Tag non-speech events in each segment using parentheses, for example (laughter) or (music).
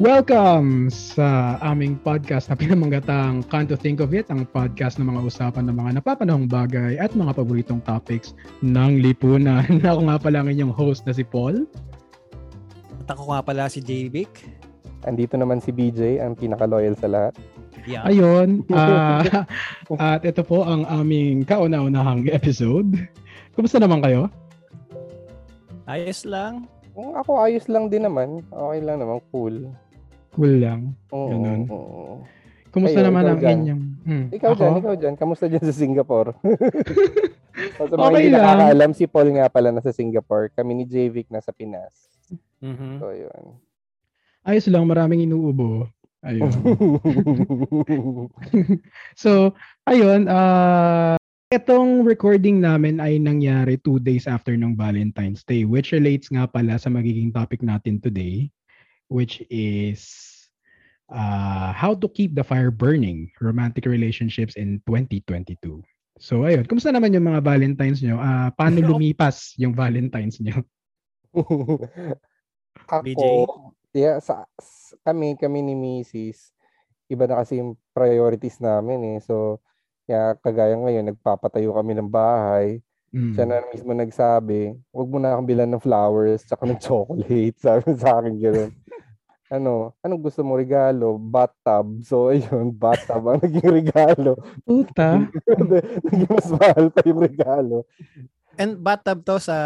Welcome sa aming podcast na pinamanggatang Can't to Think of It, ang podcast ng mga usapan ng mga napapanahong bagay at mga paboritong topics ng lipunan. (laughs) Ako nga pala ang inyong host na si Paul. At ako nga pala si J-Vic. Andito naman si BJ, ang pinaka-loyal sa lahat. Yeah. Ayun. (laughs) ah, at ito po ang aming kauna-unahang episode. Kumusta naman kayo? Ayos lang. Mm, Ako ayos lang din naman. Okay lang naman, cool. Cool lang. Oo, Ganun. oo. Kumusta Ayun, naman ang dyan. inyong... Hmm, Ikaw ako? dyan, ikaw dyan. Kamusta dyan sa Singapore? so, (laughs) sa mga Okay hindi lang. nakakaalam, si Paul nga pala nasa Singapore. Kami ni Javik nasa Pinas. Mhm. So, yun. Ayos lang, maraming inuubo. Ayun. (laughs) (laughs) so, ayun, ah itong recording namin ay nangyari two days after ng Valentine's Day, which relates nga pala sa magiging topic natin today, which is uh, how to keep the fire burning, romantic relationships in 2022. So, ayun, kumusta naman yung mga Valentines nyo? Ah, paano (laughs) lumipas yung Valentines nyo? (laughs) (laughs) Ako, BJ? yeah, sa, kami, kami ni Mrs. Iba na kasi yung priorities namin eh. So, kaya kagaya ngayon, nagpapatayo kami ng bahay. Mm. Siya na mismo nagsabi, huwag mo na akong bilan ng flowers tsaka ng chocolate. Sabi sa akin gano'n. Ano, anong gusto mo regalo? Bathtub. So, (laughs) ayun, bathtub ang naging regalo. Puta. (laughs) naging mas mahal pa yung regalo. And bathtub to sa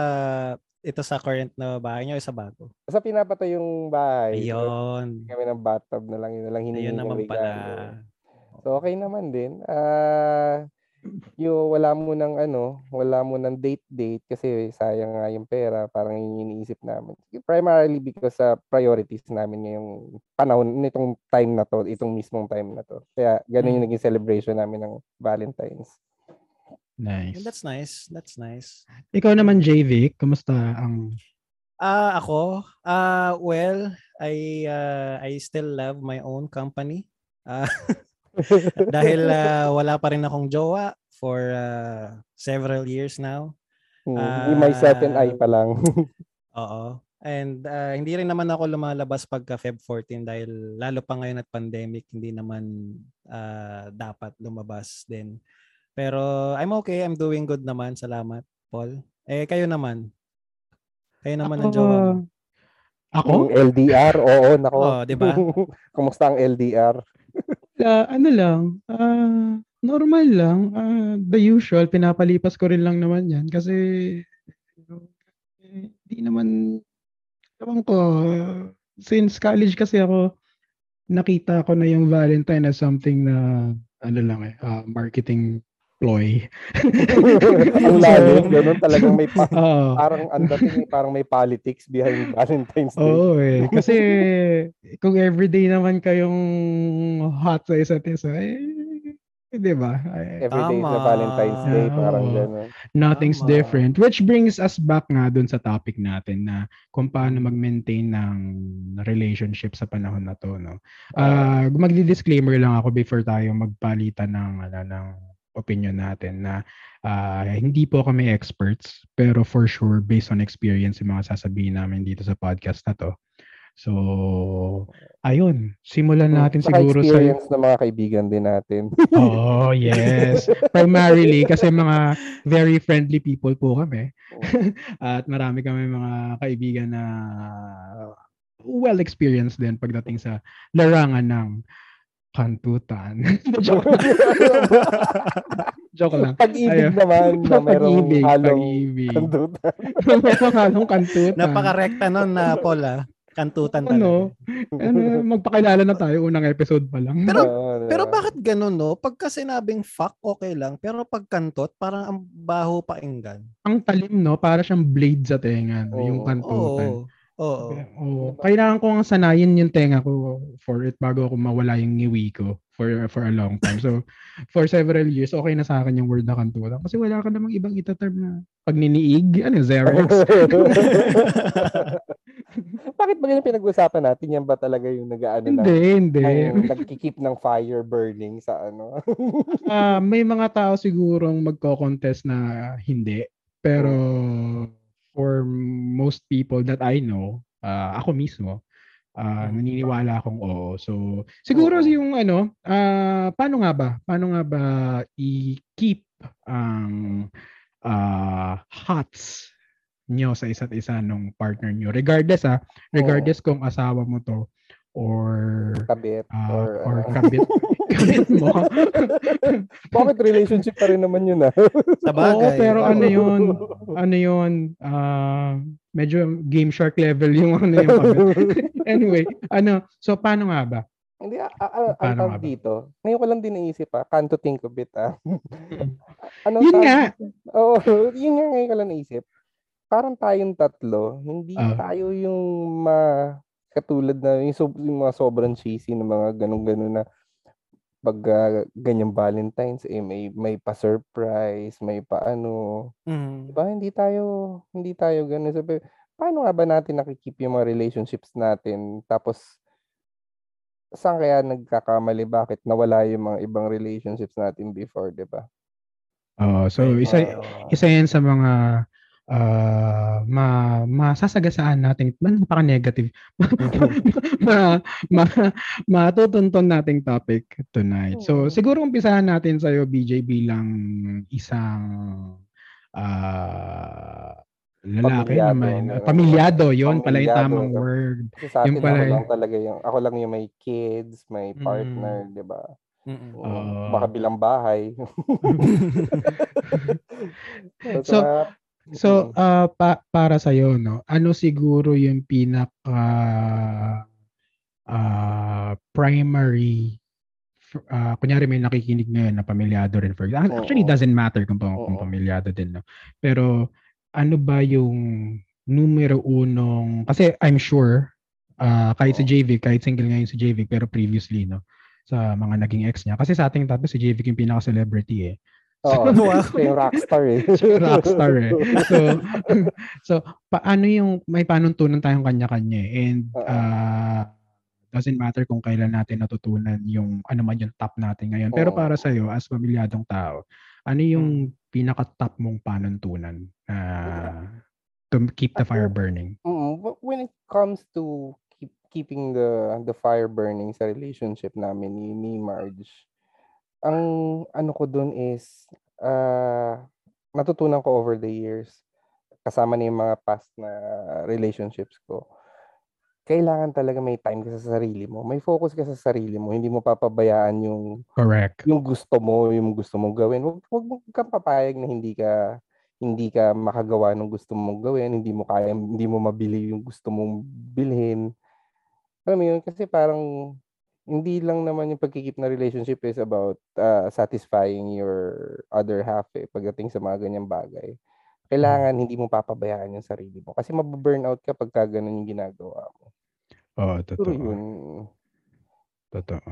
ito sa current na bahay niyo o sa bago? Sa pinapatay yung bahay. so, Ayun. kami ng bathtub na lang, yun na lang hiningi Ayun ng naman regalo. pala. So, okay naman din. Ah, yung wala mo ng ano, wala mo ng date-date kasi sayang nga yung pera, parang yun yung iniisip namin. Primarily because sa priorities namin ngayong panahon, nitong time na to, itong mismong time na to. Kaya ganun yung naging celebration namin ng Valentine's. Nice. That's nice. That's nice. Ikaw naman, JVic, kumusta ang... Ah, ako, ah well, I uh, I still love my own company. Ah, (laughs) (laughs) dahil (laughs) ah, wala pa rin akong jowa for ah, several years now. Hmm, Hindi may second eye pa lang. (laughs) Oo. And ah, hindi rin naman ako lumalabas pagka Feb 14 dahil lalo pa ngayon at pandemic, hindi naman ah, dapat lumabas din. Pero I'm okay, I'm doing good naman. Salamat, Paul. Eh, kayo naman. Kayo naman ang jowa mo. Ako? Yung LDR, oo, nako. Oo, di ba? Kumusta ang LDR? Ah, ano lang, ah, normal lang. Ah, the usual, pinapalipas ko rin lang naman yan. Kasi, eh, di naman, ewan ko, since college kasi ako, nakita ko na yung Valentine as something na, ano lang eh, ah, marketing ploy. (laughs) ang lalim, ganun talagang may pa- (laughs) Oo. parang ang dating parang may politics behind (laughs) Valentine's Day. Oo eh. Kasi kung everyday naman kayong hot sa isa't isa, eh, di ba? Eh, Every day is Tama. Valentine's Day, Oo. parang gano'n. nothing's Tama. different. Which brings us back nga dun sa topic natin na kung paano mag-maintain ng relationship sa panahon na to. No? Ah, magdi-disclaimer lang ako before tayo magpalitan ng, ano, ng opinion natin na ah, hindi po kami experts pero for sure based on experience yung mga sasabihin namin dito sa podcast na to. So, ayun. Simulan natin Saka siguro sa experience ng mga kaibigan din natin. Oh, yes. Primarily kasi mga very friendly people po kami. (laughs) At marami kami mga kaibigan na well experienced din pagdating sa larangan ng kantutan. (laughs) Joke lang. Joke lang. Pag-ibig Ayun. naman na merong Pag-ibig, halong pag-ibig. kandutan. (laughs) Merong halong kantutan. Napaka-rekta nun na Paul ah. Kantutan talaga. Ano? ano, magpakilala na tayo unang episode pa lang. Pero- Pero bakit ganun no? Pagka sinabing fuck, okay lang. Pero pag kantot, parang ang baho painggan. ang talim, no? Para siyang blade sa tenga, no? yung kantutan. Oo. Oo. Oo. Kailangan ko ang sanayin yung tenga ko for it bago ako mawala yung ngiwi ko for for a long time. So, (laughs) for several years, okay na sa akin yung word na kantutan. Kasi wala ka namang ibang itaterm na pagniniig. Ano, Xerox? (laughs) Bakit ba ganun pinag-usapan natin? Yan ba talaga yung nag-ano na? hindi, hindi. Nagkikip ng fire burning sa ano? (laughs) Ah, may mga tao sigurong magko-contest na hindi. Pero for most people that I know, ah, ako mismo, Uh, Mm. naniniwala akong oo. So, siguro Oo. yung ano, ah paano nga ba? Paano nga ba i-keep ang ah hots nyo sa isa't isa nung partner nyo? Regardless ah, regardless kung asawa mo to or Kabit. ah, or, or ah, kabit, (laughs) kabit mo. (laughs) Bakit relationship pa rin naman yun ah? Sa Oo, bagay. pero ano yun? Ano yun? ah medyo game shark level yung ano yung (laughs) anyway, ano, so paano nga ba? Hindi, ah, ah, ah, ang tawag dito, ngayon ko lang din naisip ah, can't to think of it ah. (laughs) ano Yun tawag nga. Oo, yun nga ngayon ko lang naisip. Parang tayong tatlo, hindi Ah. tayo yung ma katulad na yung, sob- yung mga sobrang cheesy na mga ganun-ganun na pag ah, ganyang Valentine's eh may may pa-surprise, may pa-ano. Mhm. Diba? Hindi tayo hindi tayo ganun. Sabi, paano nga ba natin nakikip yung mga relationships natin? Tapos saan kaya nagkakamali? Bakit nawala yung mga ibang relationships natin before, 'di ba? Oh, so isa isa yan sa mga ah ma masasagasaan natin man napaka-negative (laughs) ma, ma matutunton nating topic tonight. So siguro umpisahan natin sa BJ bilang isang ah lalaki Pamilyado, naman. meron. Pamilyado, yon pala yung tamang word. Sa Yung pala ako lang talaga yung ako lang yung may kids, may Mm. partner, 'di ba? Mhm. Oo, Oo. baka bilang bahay. (laughs) (laughs) So, sa- So, ah pa, para sa no, ano siguro yung pinaka ah primary ah kunyari may nakikinig ngayon na pamilyado rin for actually Oo. doesn't matter kung, Oo. pamilyado din no. Pero ano ba yung numero unong kasi I'm sure ah kahit si Oo. JV, kahit single ngayon si JV pero previously no sa mga naging ex niya kasi sa ating tatlo si JV yung pinaka celebrity eh. Oo, siya yung rockstar eh. (laughs) Siya yung rockstar eh. So, (laughs) so paano yung may panuntunan tayong kanya-kanya eh. And Oo. uh, doesn't matter kung kailan natin natutunan yung ano man yung top natin ngayon. Pero Oo. para sa iyo as pamilyadong tao, ano yung pinaka-top mong panuntunan na to keep the fire burning? But when it comes to keep, keeping the the fire burning sa relationship namin ni, ni Marge, ang ano ko dun is ah natutunan ko over the years kasama na yung mga past na relationships ko. Kailangan talaga may time ka sa sarili mo. May focus ka sa sarili mo. Hindi mo papabayaan yung Correct. yung gusto mo, yung gusto mong gawin. Wag wag mo kang papayag na hindi ka hindi ka makagawa ng gusto mong gawin, hindi mo kaya, hindi mo mabili yung gusto mong bilhin. Alam mo yun, kasi parang hindi lang naman yung pagkikip na relationship is about uh, satisfying your other half eh, pagdating sa mga ganyang bagay. Kailangan hindi mo papabayaan yung sarili mo. Kasi mababurnout ka pagka ganun yung ginagawa mo. Oo, Siguro totoo. yun. Totoo.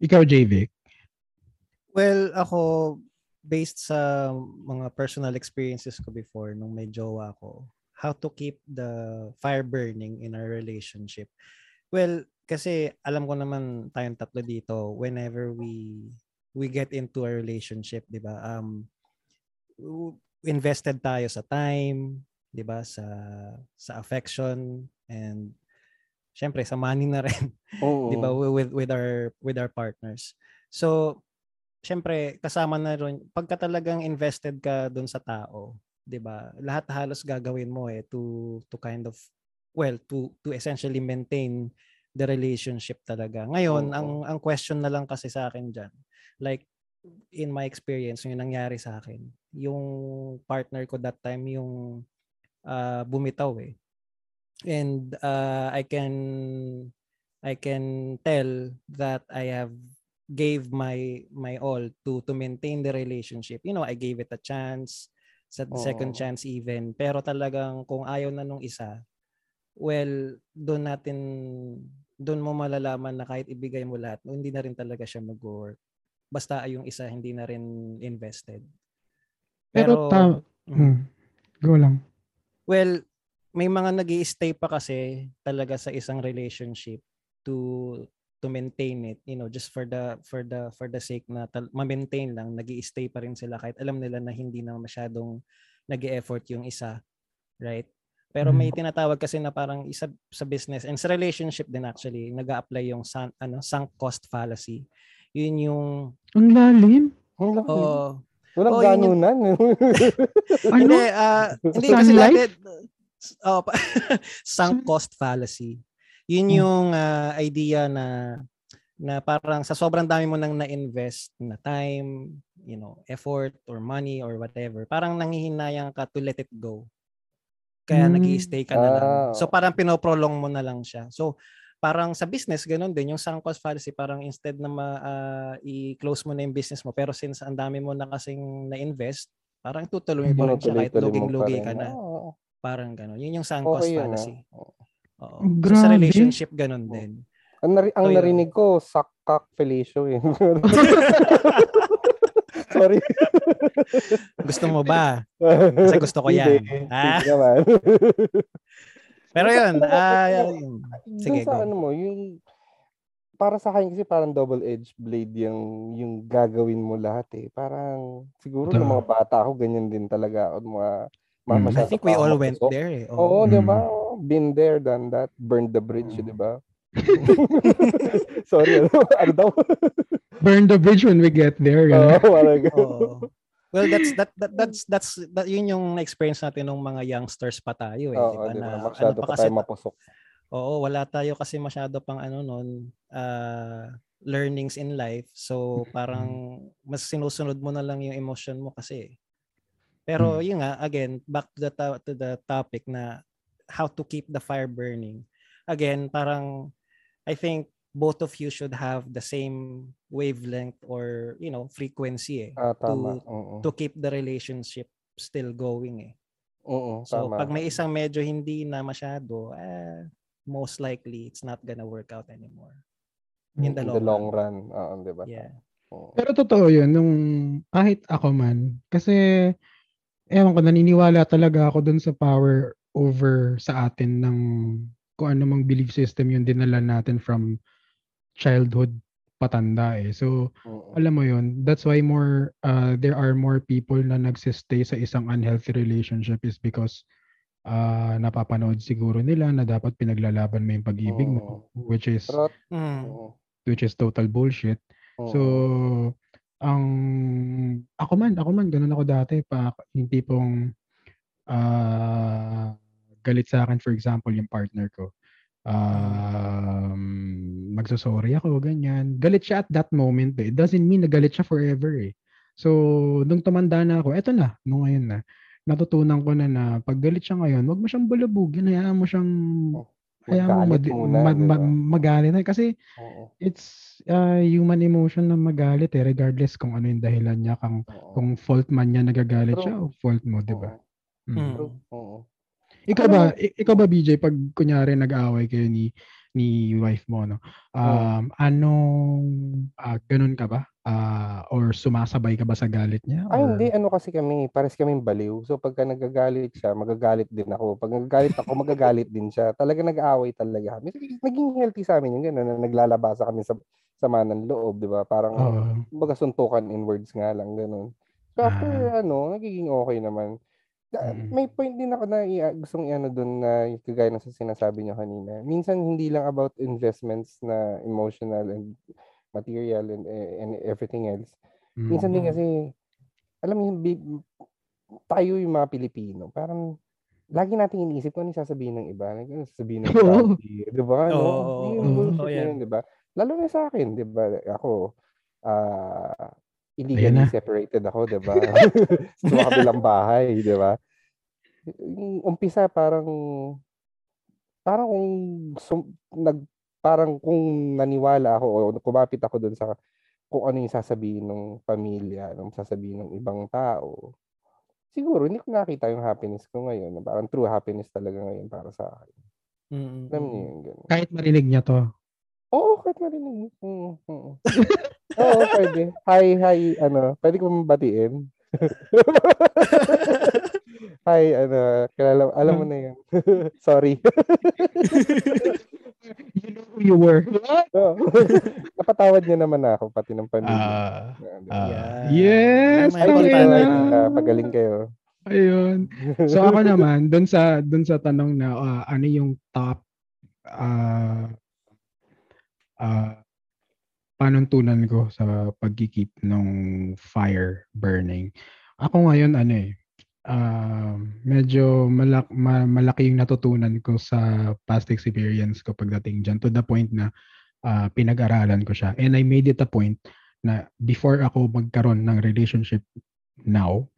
Ikaw, JV? Well, ako, based sa mga personal experiences ko before nung may jowa ko, how to keep the fire burning in our relationship. Well, kasi alam ko naman tayong tatlo dito, whenever we we get into a relationship, 'di ba? Um invested tayo sa time, 'di ba? Sa sa affection and syempre sa money na rin. Oo. (laughs) 'di ba with with our with our partners. So syempre kasama na ron pagka talagang invested ka doon sa tao, 'di ba? Lahat halos gagawin mo eh to to kind of well to to essentially maintain the relationship talaga. Ngayon, Oo. ang ang question na lang kasi sa akin diyan, like in my experience, yung nangyari sa akin, yung partner ko that time yung ah, bumitaw eh. And uh, I can I can tell that I have gave my my all to to maintain the relationship. You know, I gave it a chance, sa second Oo. chance even. Pero talagang kung ayaw na nung isa, well, doon natin doon mo malalaman na kahit ibigay mo lahat, hindi na rin talaga siya mag-work. Basta yung isa hindi na rin invested. Pero, ta- Mm. hmm, go lang. Well, may mga nag stay pa kasi talaga sa isang relationship to to maintain it, you know, just for the for the for the sake na tal- ma-maintain lang, nag stay pa rin sila kahit alam nila na hindi na masyadong nag effort yung isa, right? Pero may Mm. tinatawag kasi na parang isa sa business and sa relationship din actually, nag apply yung sun, ano, sunk cost fallacy. Yun yung Ang lalim. Ang laki. oh, Walang oh, yun yung- ganunan. (laughs) Ano? hindi ah, hindi kasi dati oh, (laughs) sunk cost fallacy. Yun Hmm. yung ah, idea na na parang sa sobrang dami mo nang na-invest na time, you know, effort or money or whatever, parang nangihinayang ka to let it go. Kaya Mm. nag stay ka na lang. Ah. So parang pinoprolong mo na lang siya. So parang sa business ganun din yung sunk cost fallacy parang instead na ma, ah, i-close mo na yung business mo pero since ang dami mo na kasing na-invest, parang tutuloy mo pa rin siya kahit luging-lugi ka na. Oo. Parang gano'n. Yun yung sunk cost Okay yun, fallacy. Oo. So, sa relationship, ganun din. Ang, nari- ang So, narinig ko, sakak fellatio eh. (laughs) Sorry. (laughs) Gusto mo ba? Kasi gusto ko yan. Hindi. Ah? Hindi naman. Pero yun, ah. Dun Sige, sa ano mo, yung para sa akin kasi parang double-edged blade yung yung gagawin mo lahat eh. Parang siguro ng mga bata ako ganyan din talaga ako mga Mm. I think we all went there eh. Oo, Oo. di Mm. ba? Been there, done that. Burned the bridge, Mm. di ba? (laughs) Sorry, ano, ano daw? Burn the bridge when we get there. Oo, ganun. parang (laughs) Oo. Well, that's that, that that's that's that, yun yung experience natin nung mga youngsters pa tayo eh, Oo, di ba? di Na? Masyado ano pa kasi tayo mapusok. Oo, wala tayo kasi masyado pang ano noon, ah, learnings in life. So parang mas sinusunod mo na lang yung emotion mo kasi. Pero yun nga, again, back to the to the topic na how to keep the fire burning. Again, parang I think both of you should have the same wavelength or, you know, frequency eh Ah, tama. to Oo. to keep the relationship still going eh. Oo, So tama. pag may isang medyo hindi na masyado, eh, most likely it's not gonna work out anymore. In the in long, the long run. run. Oo, di ba? Yeah. Oo. Pero totoo yun, nung kahit ako man, kasi ewan ko, naniniwala talaga ako dun sa power over sa atin ng kung ano mang belief system yung dinala natin from childhood patanda eh. So, Oo. alam mo yun, that's why more, uh, there are more people na nagsistay sa isang unhealthy relationship is because uh, napapanood siguro nila na dapat pinaglalaban mo yung pag-ibig mo, which is, Pero, Mm. oo. which is total bullshit. Oo. So, ang ako man, ako man ganun ako dati pa yung tipong ah galit sa akin for example yung partner ko. Um, magsosorry ako ganyan. Galit siya at that moment eh. It doesn't mean na galit siya forever eh. So, nung tumanda na ako, eto na, nung ngayon na, natutunan ko na na pag galit siya ngayon, wag mo siyang bulabugin, hayaan mo siyang hayaan mo mad- muna, ma- di ba? ma- magalit na kasi Oo. it's uh, human emotion na magalit eh regardless kung ano yung dahilan niya kung Oo. kung fault man niya nagagalit Pero- siya o fault mo, 'di ba? Mm. Mm. Oo. Ikaw ba ikaw ba BJ pag kunyari nag-aaway kayo ni ni wife mo no? Um anong ah, ganun ka ba? Ah, or sumasabay ka ba sa galit niya? Ay, Or- hindi. Ano kasi kami, pares kaming baliw. So, pagka nagagalit siya, magagalit din ako. Pag nagagalit ako, magagalit din siya. Talaga nag-aaway talaga kami. Naging healthy sa amin yung gano'n, na naglalabasa kami sa sama ng loob, di ba? Parang, Oo. baga suntukan in words nga lang, gano'n. So, after, ano, nagiging okay naman. Mm. May point din ako na i- gustong i-ano doon na kagaya ng sa sinasabi niyo kanina. Minsan, hindi lang about investments na emotional and material and, and everything else. Mm. Minsan din Mm. kasi, alam mo, tayo yung mga Pilipino, parang lagi nating iniisip kung ano yung sasabihin ng iba. Like, ano sasabihin ng (laughs) sabi, di ba? No? Oo, oo, yung oo. bullshit na yan. yun, di ba? Lalo na sa akin, di ba? Ako, ah, Ayan illegally na. separated ako, di ba? (laughs) (laughs) sa mga kabilang bahay, di ba? Umpisa, parang, parang kung, sum, nag, parang kung naniwala ako o kumapit ako doon sa kung ano yung sasabihin ng pamilya, anong sasabihin ng ibang tao, siguro hindi ko nakita yung happiness ko ngayon. Parang true happiness talaga ngayon para sa akin. Mm, Alam niyo mm. yun, ganun. Kahit marinig niya to. Oo, kahit marinig. mo. Mm, mm. Oo, pwede. Hi, hi, ano, pwede ko mabatiin. (laughs) hi, ano, kilala, alam mo na yun. (laughs) Sorry. You know who you were. Oo. Napatawad niya naman ako, pati ng pamilya. Ah, Yeah. yes! Pagaling, na. pagaling kayo. Ayun. So ako naman, doon sa doon sa tanong na uh, ano yung top uh, uh, panuntunan ko sa pagkikip ng fire burning. Ako ngayon ano eh, uh, medyo malak, ma, malaki yung natutunan ko sa past experience ko pagdating dyan to the point na uh, pinag-aralan ko siya. And I made it a point na before ako magkaroon ng relationship now,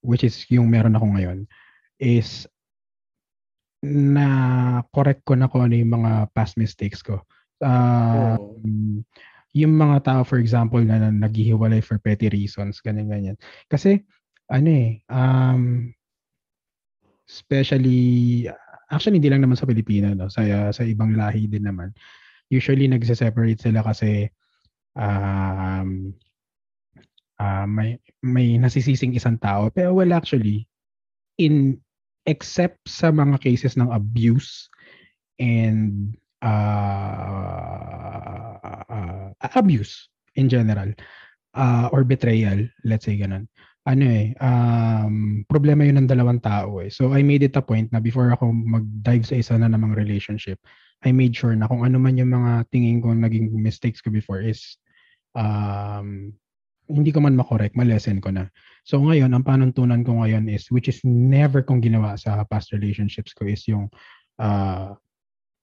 which is yung meron ako ngayon, is na correct ko na kung ano yung mga past mistakes ko. Uh, oh yung mga tao for example na, na naghihiwalay for petty reasons, ganyan ganyan. Kasi ano eh um especially actually hindi lang naman sa Pilipino no, sa sa ibang lahi din naman. Usually nagse-separate sila kasi um uh, may may nasisising isang tao pero well actually in except sa mga cases ng abuse and uh, uh, abuse in general uh, or betrayal, let's say ganun. Ano eh, um, problema yun ng dalawang tao eh. So I made it a point na before ako mag-dive sa isa na namang relationship, I made sure na kung ano man yung mga tingin ko naging mistakes ko before is um, hindi ko man makorek, ma-lesson ko na. So ngayon, ang panuntunan ko ngayon is, which is never kong ginawa sa past relationships ko is yung uh,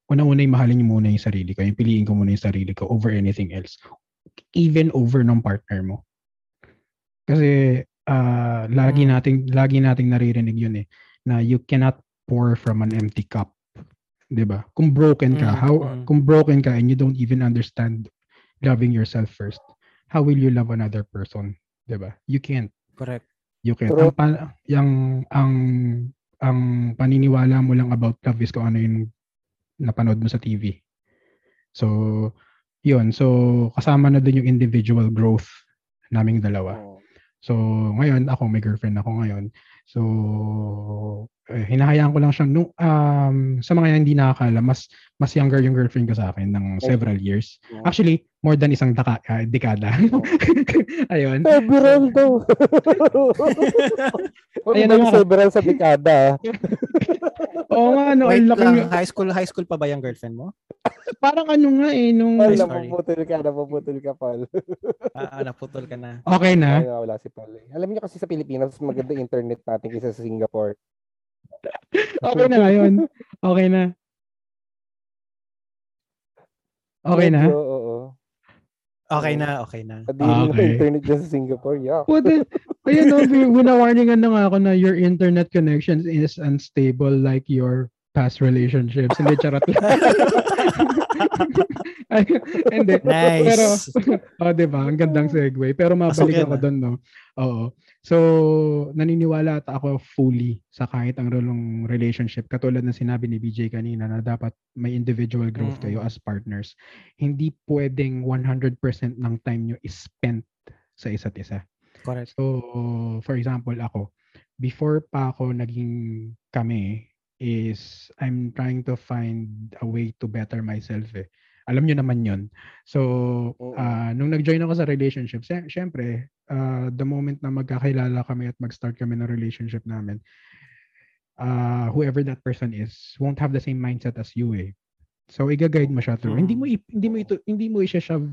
una-una yung mahalin niyo muna yung sarili ko. Yung piliin ko muna yung sarili ko over anything else. Even over ng partner mo. Kasi uh, lagi hmm. nating lagi nating naririnig yun eh na you cannot pour from an empty cup. 'Di ba? Kung broken ka, mm, how mm. kung broken ka and you don't even understand loving yourself first, how will you love another person? 'Di ba? You can't. Correct. You can't. Ang, pa, yung, ang ang paniniwala mo lang about love is kung ano yung napanood mo sa TV. So, yun. So, kasama na din yung individual growth naming dalawa. So, ngayon, ako, may girlfriend ako ngayon. So, eh, hinahayaan ko lang siya. No, um, sa mga hindi nakakala, mas mas younger yung girlfriend ko sa akin ng several years. Actually, more than isang daka, uh, dekada. (laughs) Ayun. Several daw. (laughs) Ayun naman. Several sa dekada. (laughs) Oo nga, no. Wait lang, yung... high school, high school pa ba yung girlfriend mo? Parang ano nga eh, nung... Ay, napuputol ka, napuputol ka, Paul. ah, naputol ka na. Okay na? Ay, wala si Paul. Alam niyo kasi sa Pilipinas, maganda internet natin kaysa sa Singapore. Okay na ngayon. Okay na. Okay na? Oo, oo. Okay na, okay na. Ah, okay. internet dyan sa Singapore, yeah. What the, ayun no, (laughs) wina-warningan na nga ako na your internet connection is unstable like your past relationships. Hindi, charot lang. (laughs) Hindi. Nice. Pero, (laughs) oh, di ba? Ang gandang segue. Pero mabalik ako doon, no? Oo. So, naniniwala at ako fully sa kahit ang rolong relationship. Katulad ng sinabi ni BJ kanina na dapat may individual growth mm-hmm. kayo as partners. Hindi pwedeng 100% ng time nyo is spent sa isa't isa. Correct. So, for example, ako, before pa ako naging kami, is I'm trying to find a way to better myself eh. Alam niyo naman 'yon. So, uh, nung nag-join ako sa relationship, syempre, uh, the moment na magkakilala kami at mag-start kami ng relationship namin, uh, whoever that person is won't have the same mindset as you eh. So, i-guide mo siya through. Mm. Hindi mo hindi mo ito hindi mo i-shove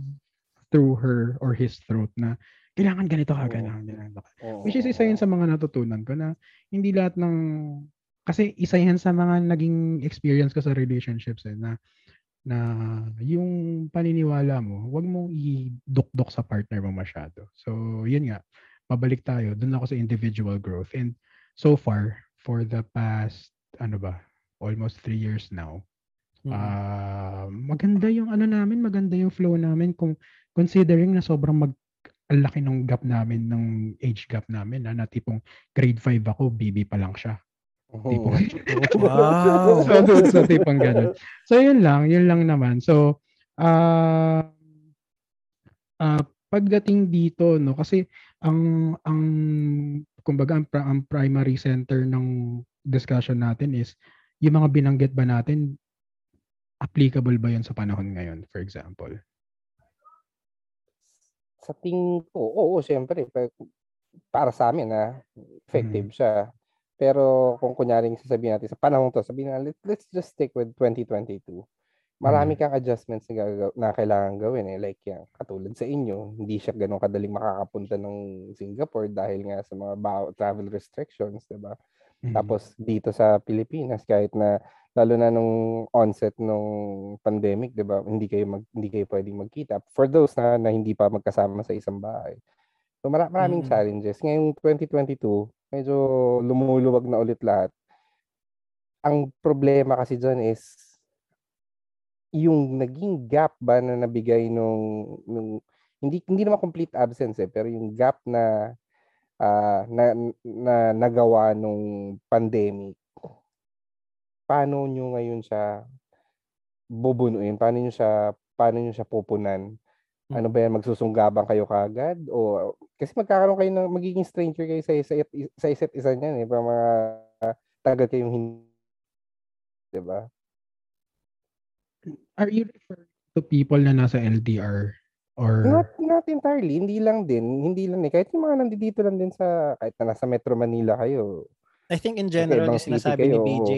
through her or his throat na kailangan ganito ka, ganito, ganito ka. Which is isa yun sa mga natutunan ko na hindi lahat ng kasi isa yan sa mga naging experience ko sa relationships eh, na na yung paniniwala mo, wag mong idukdok sa partner mo masyado. So, yun nga, mabalik tayo. Doon ako sa individual growth. And so far, for the past, ano ba, almost three years now, mm-hmm. uh, maganda yung ano namin, maganda yung flow namin kung considering na sobrang mag ang laki ng gap namin, ng age gap namin, na, na tipong grade 5 ako, BB pa lang siya. Tipong, (laughs) wow. so, so, so, tipong ganun. So, yun lang. Yun lang naman. So, uh, uh, pagdating dito, no, kasi ang, ang, kumbaga, ang, ang primary center ng discussion natin is, yung mga binanggit ba natin, applicable ba yun sa panahon ngayon, for example? Sa tingin ko, oo, siyempre. Para sa amin, ha, effective hmm. siya Pero kung kunyaring sasabihin natin sa panahon to, sabihin na let's, let's just stick with 2022. Marami Mm. kang adjustments na, gagaw- na kailangan gawin eh. Like yan, katulad sa inyo, hindi siya ganun kadaling makakapunta ng Singapore dahil nga sa mga ba- travel restrictions, 'di ba? Mm. Tapos dito sa Pilipinas kahit na lalo na nung onset nung pandemic, 'di ba? Hindi kayo mag, hindi kayo pwedeng magkita. For those na, na hindi pa magkasama sa isang bahay. So mara- maraming Mm. challenges. Ngayong 2022, medyo lumuluwag na ulit lahat. Ang problema kasi diyan is yung naging gap ba na nabigay nung, nung hindi hindi naman complete absence eh, pero yung gap na ah, na, na nagawa nung pandemic. Paano nyo ngayon siya bubunuin? Paano nyo siya paano nyo siya pupunan? Ano ba yan magsusunggabang kayo kagad o kasi magkakaroon kayo ng magiging stranger kayo sa isa't sa isa't isa niyan eh, para mga tagal kayong hindi 'di ba? Are you referring to people na nasa LDR? Or, Not, not entirely. Hindi lang din. Hindi lang eh. Kahit yung mga nandito lang din sa, kahit na nasa Metro Manila kayo. I think in general, ibang yung sinasabi ni kayo, BJ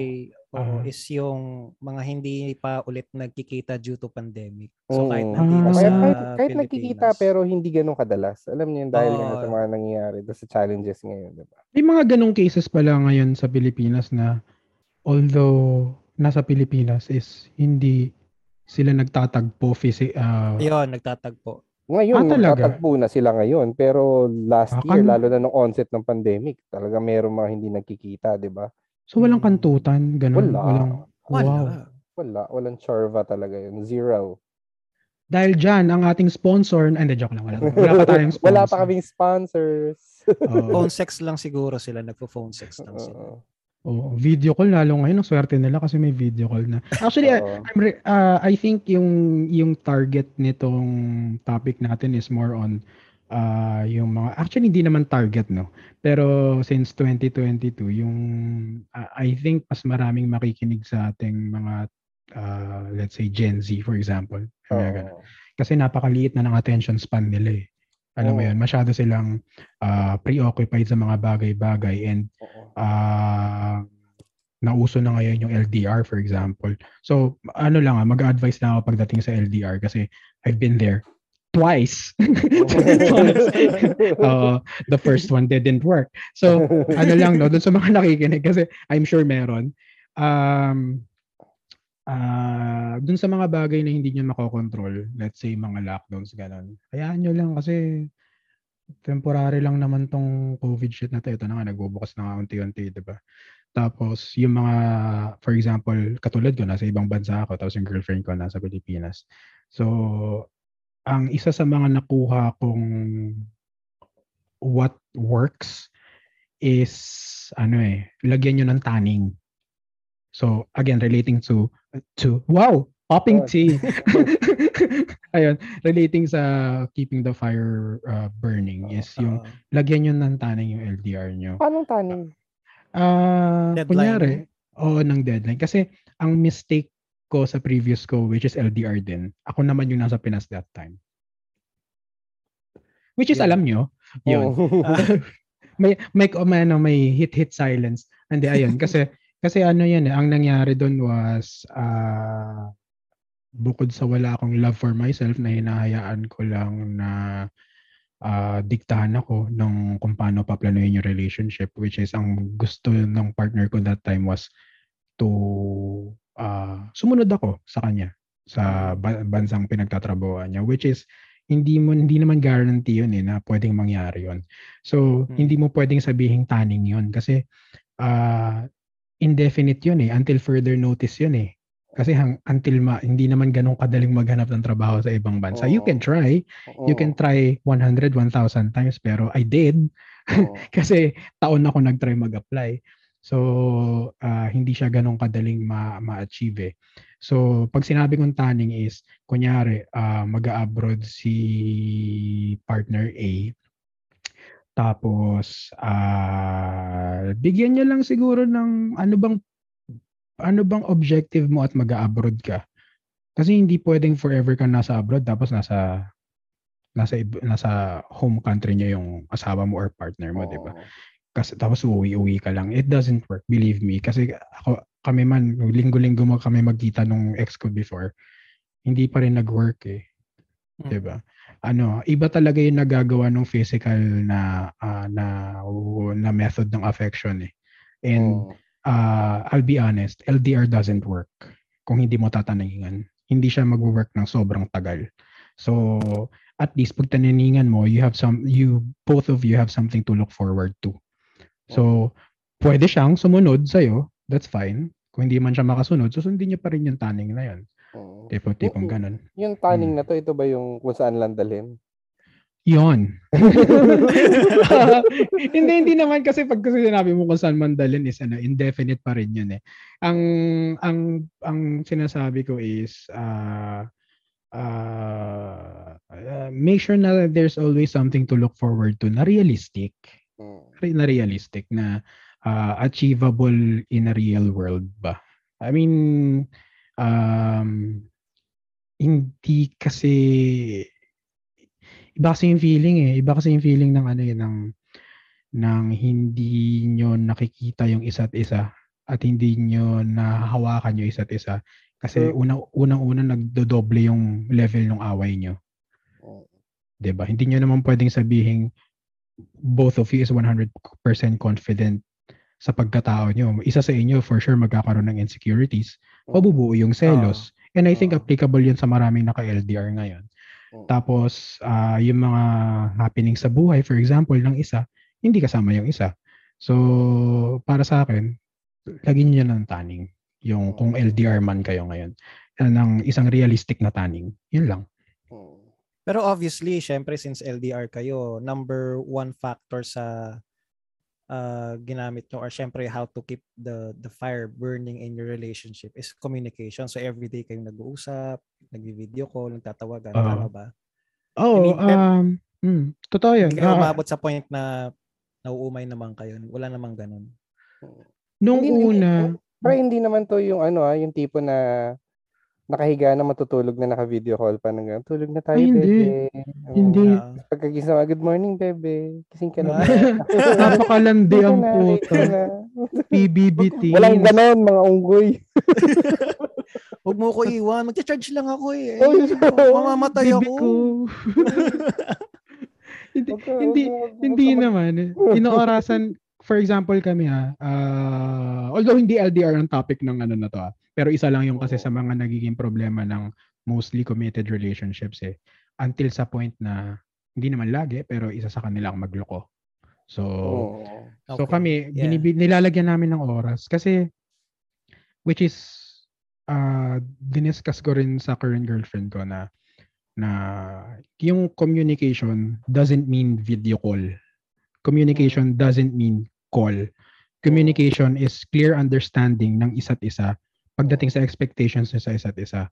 oo, Ah. is yung mga hindi pa ulit nagkikita due to pandemic. So kahit Mm. nandito Ah. sa Kahit, kahit, Pilipinas. nagkikita pero hindi ganun kadalas. Alam niyo yun dahil nga Oo. sa mga nangyayari, sa challenges ngayon, di ba? may mga ganong cases pala ngayon sa Pilipinas na although nasa Pilipinas is hindi sila nagtatagpo phys- ah, Ayun, nagtatagpo. Ngayon, Ah, nagtatagpo na sila ngayon. Pero last Ah, year, kan- lalo na nung onset ng pandemic, talaga meron mga hindi nagkikita, di ba? So walang Mm. kantutan, ganun. Wala. Walang, Wala. Wow. Wala. Walang charva talaga yun. Zero. Dahil dyan, ang ating sponsor, ah, hindi, joke lang. Wala, wala pa tayong sponsor. (laughs) Wala pa kaming sponsors. (laughs) Oo. Phone sex lang siguro sila. Nagpo-phone sex lang sila. Oo. Oo, video call lalo ngayon, ang swerte nila kasi may video call na. Actually, I, Oo. I'm re- uh, I think yung yung target nitong topic natin is more on uh, yung mga actually hindi naman target no. Pero since 2022, yung uh, I think mas maraming makikinig sa ating mga uh, let's say Gen Z for example. Ganun. Oo. Kasi napakaliit na ng attention span nila eh. Alam mo yun, masyado silang uh, preoccupied sa mga bagay-bagay and ah nauso na ngayon yung LDR for example. So ano lang ah, mag-advise na ako pagdating sa LDR kasi I've been there (laughs) twice. Oo, the first one didn't work. So ano lang no, dun sa mga nakikinig kasi I'm sure meron. Um ah dun sa mga bagay na hindi niyo makokontrol, let's say mga lockdowns ganun. Hayaan niyo lang kasi temporary lang naman tong COVID shit na to. Ito na nga, nagbubukas na nga unti-unti, di ba? Tapos, yung mga, for example, katulad ko, nasa ibang bansa ako, tapos yung girlfriend ko nasa Pilipinas. So, ang isa sa mga nakuha kong what works is, ano eh, lagyan nyo ng tanning. So, again, relating to, to, wow, popping Oh. tea. (laughs) Ayun, relating sa keeping the fire uh, burning is yung Oo. lagyan nyo ng tanning yung LDR nyo. Paano taning? Ah, Deadline. kunyari, oo, ng deadline. Kasi ang mistake ko sa previous ko, which is LDR din, ako naman yung nasa Pinas that time. Which is, Yun. alam nyo, yun. Oo. (laughs) may may oh, may, ano, may hit hit silence. Hindi ayun kasi kasi ano yan eh, ang nangyari doon was ah bukod sa wala akong love for myself na hinahayaan ko lang na ah, diktahan ako ng kung paano paplanuhin yung relationship which is ang gusto ng partner ko that time was to ah, sumunod ako sa kanya sa ba- bansang pinagtatrabahoan niya which is hindi mo hindi naman guarantee yun eh na pwedeng mangyari yun. So, Hmm. hindi mo pwedeng sabihin tanning yun kasi ah indefinite yun eh until further notice yun eh. Kasi hang, until ma, hindi naman ganun kadaling maghanap ng trabaho sa ibang bansa. You Oo. can try. You can try 100, 1,000 times pero I did Oo. (laughs) kasi taon ako nag-try mag-apply. So, ah, hindi siya ganun kadaling ma- ma-achieve eh. So, pag sinabi kong tanning is, kunyari, ah, mag-abroad si partner A, tapos, ah, bigyan niya lang siguro ng ano bang ano bang objective mo at mag-abroad ka. Kasi hindi pwedeng forever ka nasa abroad tapos nasa nasa nasa home country niya yung asawa mo or partner mo, 'di ba? Kasi tapos uwi-uwi ka lang. It doesn't work, believe me. Kasi ako, kami man, linggo-linggo mag kami magkita nung ex ko before, hindi pa rin nag-work eh. Mm. 'Di ba? Ano, iba talaga 'yung nagagawa ng physical na uh, na na method ng affection eh. And oh. uh, I'll be honest, LDR doesn't work kung hindi mo tataningan. Hindi siya mag-work ng sobrang tagal. So, at least pag tananingan mo, you have some you both of you have something to look forward to. So, pwede siyang sumunod sa'yo. That's fine. Kung hindi man siya makasunod, susundin niyo pa rin yung tanning na yun. Oh. Tipo-tipong ganun. Yung tanning hmm. na to, ito ba yung kung saan lang dalhin? Yon. (laughs) (laughs) hindi hindi naman kasi pag kasi sinabi mo kung saan mandalin is ano indefinite pa rin 'yun eh. Ang ang ang sinasabi ko is uh, uh, uh make sure na there's always something to look forward to na realistic. Mm. Na realistic na uh, achievable in a real world ba? I mean, um, hindi kasi iba kasi yung feeling eh. Iba kasi yung feeling ng ano yun, ng, ng hindi nyo nakikita yung isa't isa at hindi nyo nahahawakan yung isa't isa. Kasi so, unang unang-una nagdodoble yung level ng away nyo. Oh. 'Di ba? Hindi nyo naman pwedeng sabihin both of you is 100% confident sa pagkatao nyo. Isa sa inyo, for sure, magkakaroon ng insecurities. Mabubuo yung selos. Uh, And I think uh, applicable yun sa maraming naka-LDR ngayon. Uh, Tapos, uh, yung mga happening sa buhay, for example, ng isa, hindi kasama yung isa. So, para sa akin, lagyan nyo ng tanning. Yung kung LDR man kayo ngayon. Ng isang realistic na tanning. Yun lang. Pero obviously, syempre since LDR kayo, number one factor sa uh, ginamit nyo or syempre how to keep the the fire burning in your relationship is communication. So everyday kayong nag-uusap, nagvi-video call, nagtatawagan, uh, tama ba? Oh, I mean, um, mm, totoo yan. Hindi uh, umabot sa point na nauumay naman kayo. Wala namang ganun. Nung hindi, una... Pero hindi naman to yung ano ah, yung tipo na nakahiga na matutulog na naka-video call pa nang tulog na tayo, Ay, hindi. bebe. Oh, hindi. Pagkagising mo, good morning, bebe. Kising ka na. (laughs) Napakalandi ang puto. (laughs) PBBT. Walang ganon, mga unggoy. (laughs) Huwag mo ko iwan. Magcha-charge lang ako eh. Oh, Mamamatay ako. Ko. hindi, hindi, hindi naman. Inoorasan, for example kami ha, uh, although hindi LDR ang topic ng ano na to ha, pero isa lang yung kasi sa mga nagiging problema ng mostly committed relationships eh. Until sa point na hindi naman lagi pero isa sa kanila ang magloko. So oh, okay. so kami yeah. binib- nilalagyan namin ng oras kasi which is uh diniscuss ko rin sa current girlfriend ko na na yung communication doesn't mean video call. Communication doesn't mean call. Communication is clear understanding ng isa't isa pagdating sa expectations sa isa't isa.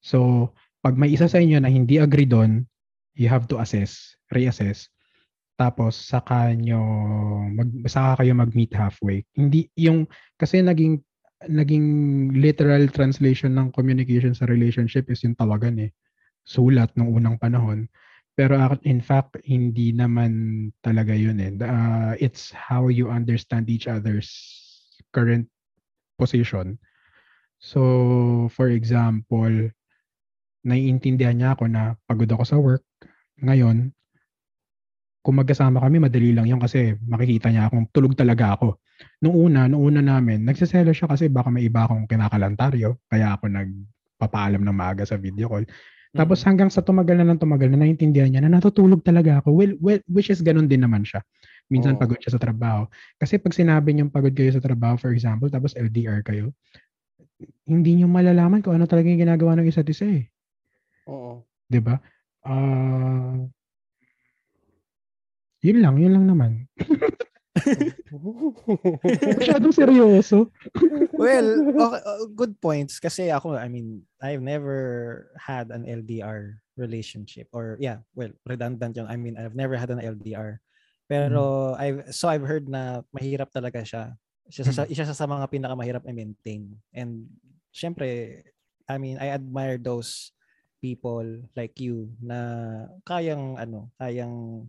So, pag may isa sa inyo na hindi agree doon, you have to assess, reassess. Tapos saka nyo mag saka kayo mag-meet halfway. Hindi yung kasi naging naging literal translation ng communication sa relationship is yung tawagan eh. Sulat nung unang panahon. Pero in fact, hindi naman talaga yun eh. Uh, it's how you understand each other's current position So, for example, naiintindihan niya ako na pagod ako sa work. Ngayon, kung magkasama kami, madali lang yun kasi makikita niya akong tulog talaga ako. Nung una, nung una namin, nagsaselo siya kasi baka may iba akong kinakalantaryo. Kaya ako nagpapaalam ng maaga sa video call. Tapos hanggang sa tumagal na ng tumagal na naintindihan niya na natutulog talaga ako. Well, well which is ganun din naman siya. Minsan oh. pagod siya sa trabaho. Kasi pag sinabi niyong pagod kayo sa trabaho, for example, tapos LDR kayo, hindi nyo malalaman kung ano talaga yung ginagawa ng isa't isa eh. Oo. 'Di ba? Ah uh, Yun lang, yun lang naman. (laughs) Masyadong seryoso. well, okay, uh, good points kasi ako, I mean, I've never had an LDR relationship or yeah, well, redundant yung I mean, I've never had an LDR. Pero mm. I've so I've heard na mahirap talaga siya isa sa, isa sa mga pinakamahirap i-maintain. And syempre, I mean, I admire those people like you na kayang ano, kayang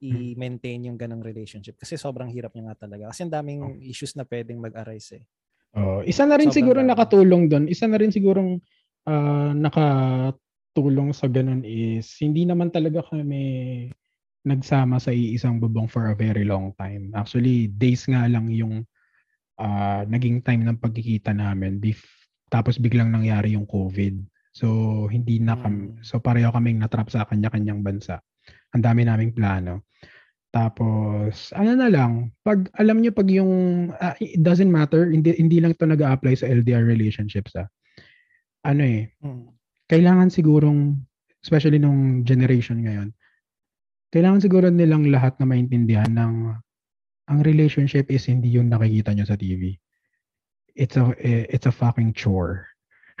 i-maintain yung ganong relationship kasi sobrang hirap niya nga talaga kasi ang daming Oh. issues na pwedeng mag-arise eh. Oh, isa na rin Sobrang siguro dami. nakatulong doon. Isa na rin sigurong ah, nakatulong sa ganun is hindi naman talaga kami nagsama sa iisang bubong for a very long time. Actually, days nga lang yung ah, naging time ng pagkikita namin. Bef- tapos biglang nangyari yung COVID. So, hindi na kami, Mm. so pareho kaming natrap sa kanya-kanyang bansa. Ang dami naming plano. Tapos, ano na lang, pag alam nyo pag yung, ah, it doesn't matter, hindi, hindi lang ito nag-a-apply sa LDR relationships ah. Ano eh, Mm. kailangan sigurong, especially nung generation ngayon, kailangan siguro nilang lahat na maintindihan ng ang relationship is hindi yung nakikita nyo sa TV. It's a eh, it's a fucking chore. (laughs)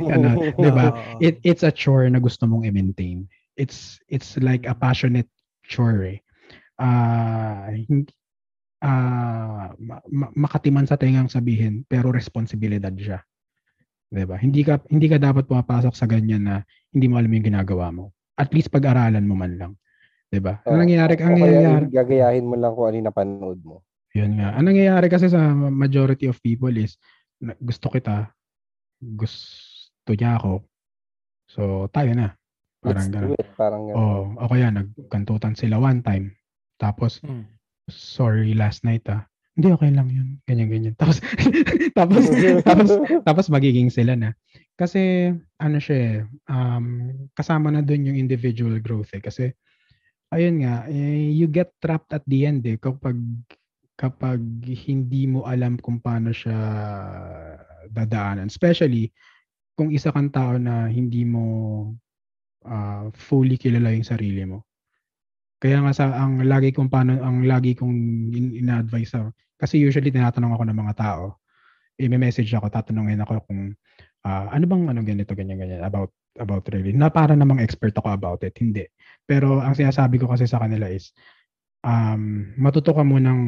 ano, (laughs) 'di ba? It it's a chore na gusto mong i-maintain. It's it's like a passionate chore. Eh. Hindi ah ma- ma- makatiman sa tengang sabihin pero responsibilidad siya. 'Di ba? Hindi ka hindi ka dapat pumapasok sa ganyan na hindi mo alam yung ginagawa mo. At least pag-aralan mo man lang. 'Di ba? Ang nangyayari ang O kaya nangyayari gagayahin mo lang kung ano napanood mo. yun nga. Ang nangyayari kasi sa majority of people is gusto kita, gusto niya ako. So, tayo na. Parang Let's do ganun. it. Parang ganun. Oh, o kaya nagkantutan sila one time. Tapos, Mm. sorry last night ah. Hindi okay lang yun. Ganyan ganyan. (laughs) Tapos tapos (laughs) tapos tapos magiging sila na. Kasi ano siya eh, um, kasama na doon yung individual growth eh. Kasi ayun nga, eh, you get trapped at the end eh kapag kapag hindi mo alam kung paano siya dadaanan. Especially kung isa kang tao na hindi mo ah, fully kilala yung sarili mo. Kaya nga sa ang lagi kong paano ang lagi kong in, ina-advise sa kasi usually tinatanong ako ng mga tao. I-message ako, tatanungin ako kung ah, ano bang ano ganito ganyan ganyan about about really. Na para namang expert ako about it, hindi. Pero ang sinasabi ko kasi sa kanila is um matuto ka mo ng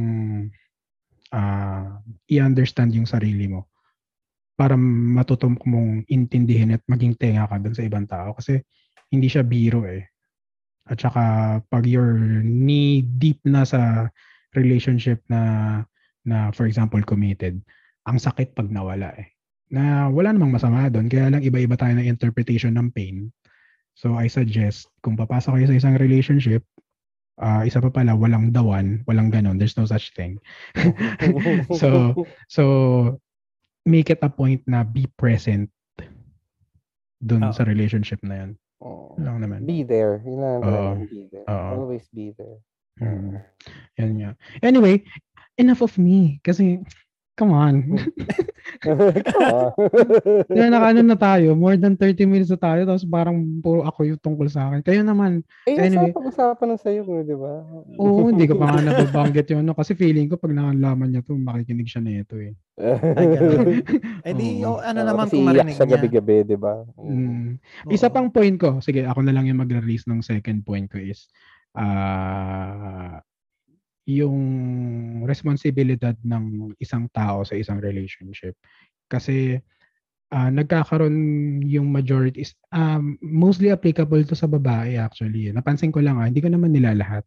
ah, i-understand yung sarili mo para matuto mong intindihin at maging tenga ka dun sa ibang tao kasi hindi siya biro eh. At saka pag you're knee deep na sa relationship na na for example committed, ang sakit pag nawala eh. Na wala namang masama doon, kaya lang iba-iba tayo ng interpretation ng pain. So I suggest kung papasok kayo sa isang relationship, ah, isa pa pala walang dawan, walang ganon, there's no such thing. (laughs) so so make it a point na be present dun Oo. sa relationship na yan. Oo. Lang naman. Be there. Yun lang Oo. talaga, be there. Oo. Always be there. Mm. Yan nga. Anyway, enough of me. Kasi, come on. (laughs) (laughs) Come on. (laughs) Kaya nakaano na tayo. More than 30 minutes na tayo. Tapos parang puro ako yung tungkol sa akin. Kayo naman. eh, Anyway. anyway. usapan ng sayo di ba? Oo, hindi ko pa nga nababanggit yun. No? Kasi feeling ko pag nakalaman niya to, makikinig siya nito eh. Ay, ganun. Eh di, oh, ano naman kung marinig niya. gabi-gabi, di ba? Mm. Isa pang point ko, sige, ako na lang yung mag-release ng second point ko is, ah yung responsibilidad ng isang tao sa isang relationship. Kasi ah nagkakaroon yung majority is um, mostly applicable to sa babae actually. Napansin ko lang ah, hindi ko naman nila lahat.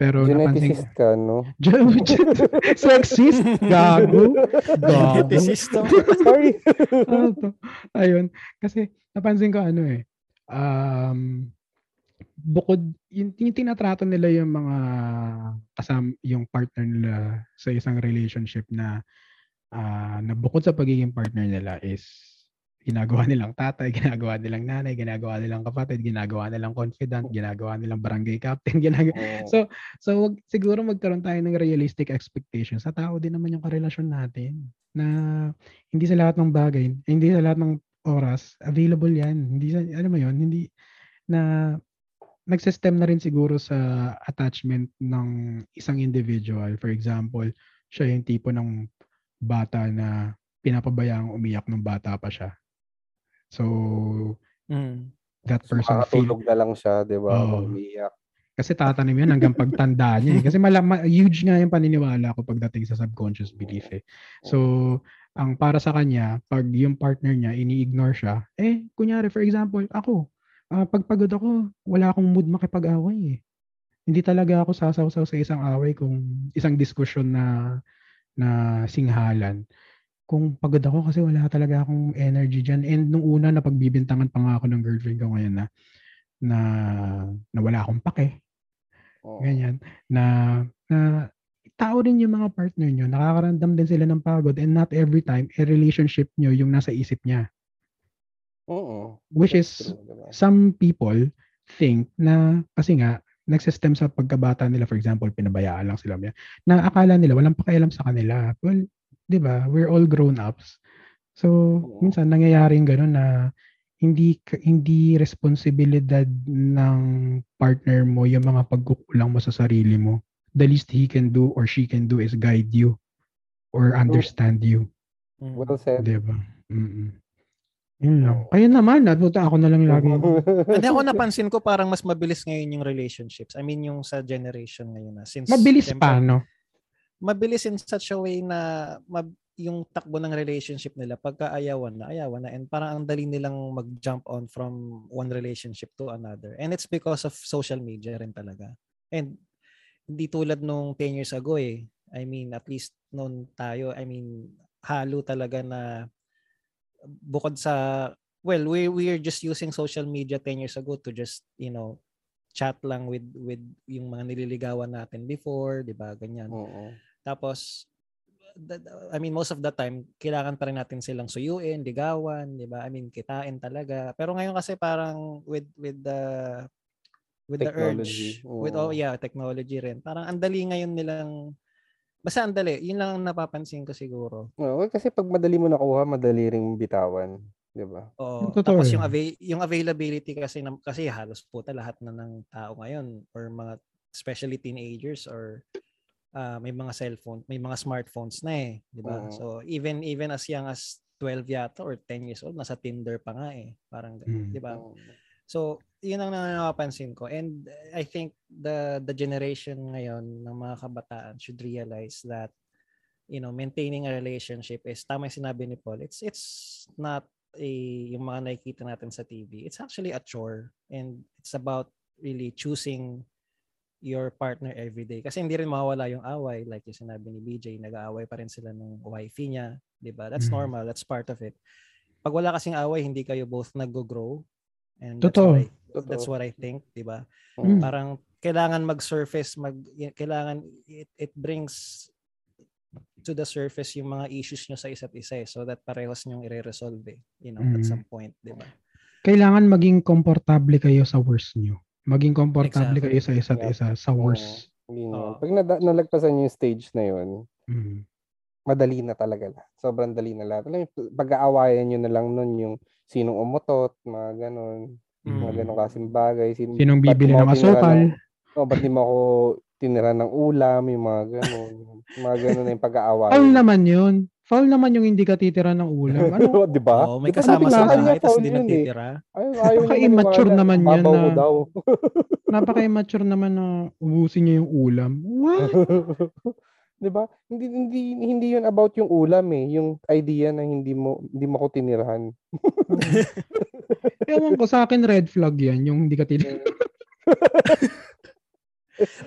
Pero napansin ko, Geneticist ka, no? (laughs) sexist, gago, gago. Geneticist. Sorry. ano to? Ayun. Kasi napansin ko ano eh. Um, bukod, yung, yung tinatrato nila yung mga kasam, yung partner nila sa isang relationship na ah, na bukod sa pagiging partner nila is ginagawa nilang tatay, (laughs) ginagawa nilang nanay, ginagawa nilang kapatid, ginagawa nilang confidant, ginagawa nilang barangay captain, (laughs) ginagawa, Oo. So, So wag, siguro magkaroon tayo ng realistic expectations. Sa tao din naman yung karelasyon natin na hindi sa lahat ng bagay, hindi sa lahat ng oras available yan. Hindi sa ano mo yun, hindi na nagsistem na rin siguro sa attachment ng isang individual. For example, siya yung tipo ng bata na pinapabayaang umiyak ng bata pa siya. So, Mm. that person feel, Makakatulog na lang siya, di ba? Oo. Pag umiiyak. Kasi tatanim yan hanggang pagtanda niya. Eh. Kasi mala, ma- huge nga yung paniniwala ko pagdating sa subconscious belief eh. So, ang para sa kanya, pag yung partner niya, ini-ignore siya, eh, kunyari, for example, ako, ah, pag pagod ako, wala akong mood makipag-away eh. hindi talaga ako sasawsaw sa isang away kung isang diskusyon na na singhalan. Kung pagod ako kasi wala talaga akong energy diyan. And nung una na pagbibintangan pa nga ako ng girlfriend ko ngayon na na, na wala akong pake. Oo. Ganyan. Na na tao rin yung mga partner nyo. Nakakaramdam din sila ng pagod and not every time a relationship nyo yung nasa isip niya. Oo. Which is true, diba? some people think na kasi nga nagsistem sa pagkabata nila for example pinabayaan lang sila na akala nila walang pakialam sa kanila well 'di ba we're all grown ups so Oo. minsan nangyayaring gano'n na hindi hindi responsibilidad ng partner mo yung mga pagkukulang mo sa sarili mo the least he can do or she can do is guide you or understand you. Well said. 'di ba mm yun lang kaya naman nabuta ako na lang lagi (laughs) Hindi ako napansin ko parang mas mabilis ngayon yung relationships. I mean yung sa generation ngayon na since mabilis siyempre, pa no Mabilis in such a way na mab- yung takbo ng relationship nila pagka ayawan na, ayawan na and parang ang dali nilang mag-jump on from one relationship to another. And it's because of social media rin talaga. And hindi tulad nung 10 years ago eh. I mean, at least noon tayo, I mean, halo talaga na bukod sa well, we we're just using social media 10 years ago to just, you know, chat lang with with yung mga nililigawan natin before, 'di ba? Ganyan. Oo. Tapos the- the- I mean most of the time kailangan pa rin natin silang suyuin, ligawan, 'di ba? I mean kitain talaga. Pero ngayon kasi parang with with the with the Technology, urge, with oo. oh yeah, technology rin. Parang ang dali ngayon nilang basta ang dali. Yun lang ang napapansin ko siguro. Oo, kasi pag madali mo nakuha, madali ring bitawan, 'di ba? Oo. Totoo Tapos yun. yung avail- yung availability kasi nam- kasi halos puta lahat na ng tao ngayon or mga especially teenagers or ah, may mga cellphone, may mga smartphones na eh, 'di ba? Oo. So even even as young as 12 yata or 10 years old nasa Tinder pa nga eh. Parang Mm. 'di ba? Oo. So, yun ang napapansin ko. And I think the the generation ngayon ng mga kabataan should realize that you know, maintaining a relationship is tama yung sinabi ni Paul. It's it's not a yung mga nakikita natin sa TV. It's actually a chore and it's about really choosing your partner every day. Kasi hindi rin mawawala yung away. Like yung sinabi ni BJ, nag-aaway pa rin sila ng wifey niya. 'di ba? That's Mm. normal. That's part of it. Pag wala kasing away, hindi kayo both nag-grow. And that's Totoo. what I, Totoo. that's what I think, 'di ba? Mm. Parang kailangan mag-surface, mag kailangan it, it brings to the surface yung mga issues nyo sa isa't isa eh, so that parehas nyong i-resolve eh, you know, at Mm. some point, 'di ba? kailangan maging komportable kayo sa worst nyo. Maging komportable Exactly. kayo sa isa't Yeah. isa sa worst. Oo. Pag nada- nalagpasan yung stage na yun, Mm. Madali na talaga lahat. Sobrang dali na lahat. Alam Pag-aawayan nyo na lang nun yung sinong umutot, mga ganon. Mga Mm. ganon kasing bagay. Sin, Sinong bibili ng asukal? ng- Oh, ba't di mo ako tinira ng ulam, yung mga ganon. mga ganon na yung pag-aawayan. Foul naman yun. Foul naman yung hindi ka titira ng ulam. Ano? (laughs) di ba? Oo, may kasama sa bahay tapos hindi yun eh. ayaw Napaka-immature maniwala. naman yun na- mo daw. Napaka-immature naman na ubusin niya yung ulam. What? (laughs) 'Di ba? Hindi hindi hindi 'yun about yung ulam eh, yung idea na hindi mo hindi mo ko tinirahan. Ewan ko, sa akin red flag yan, yung hindi ka titira. (laughs)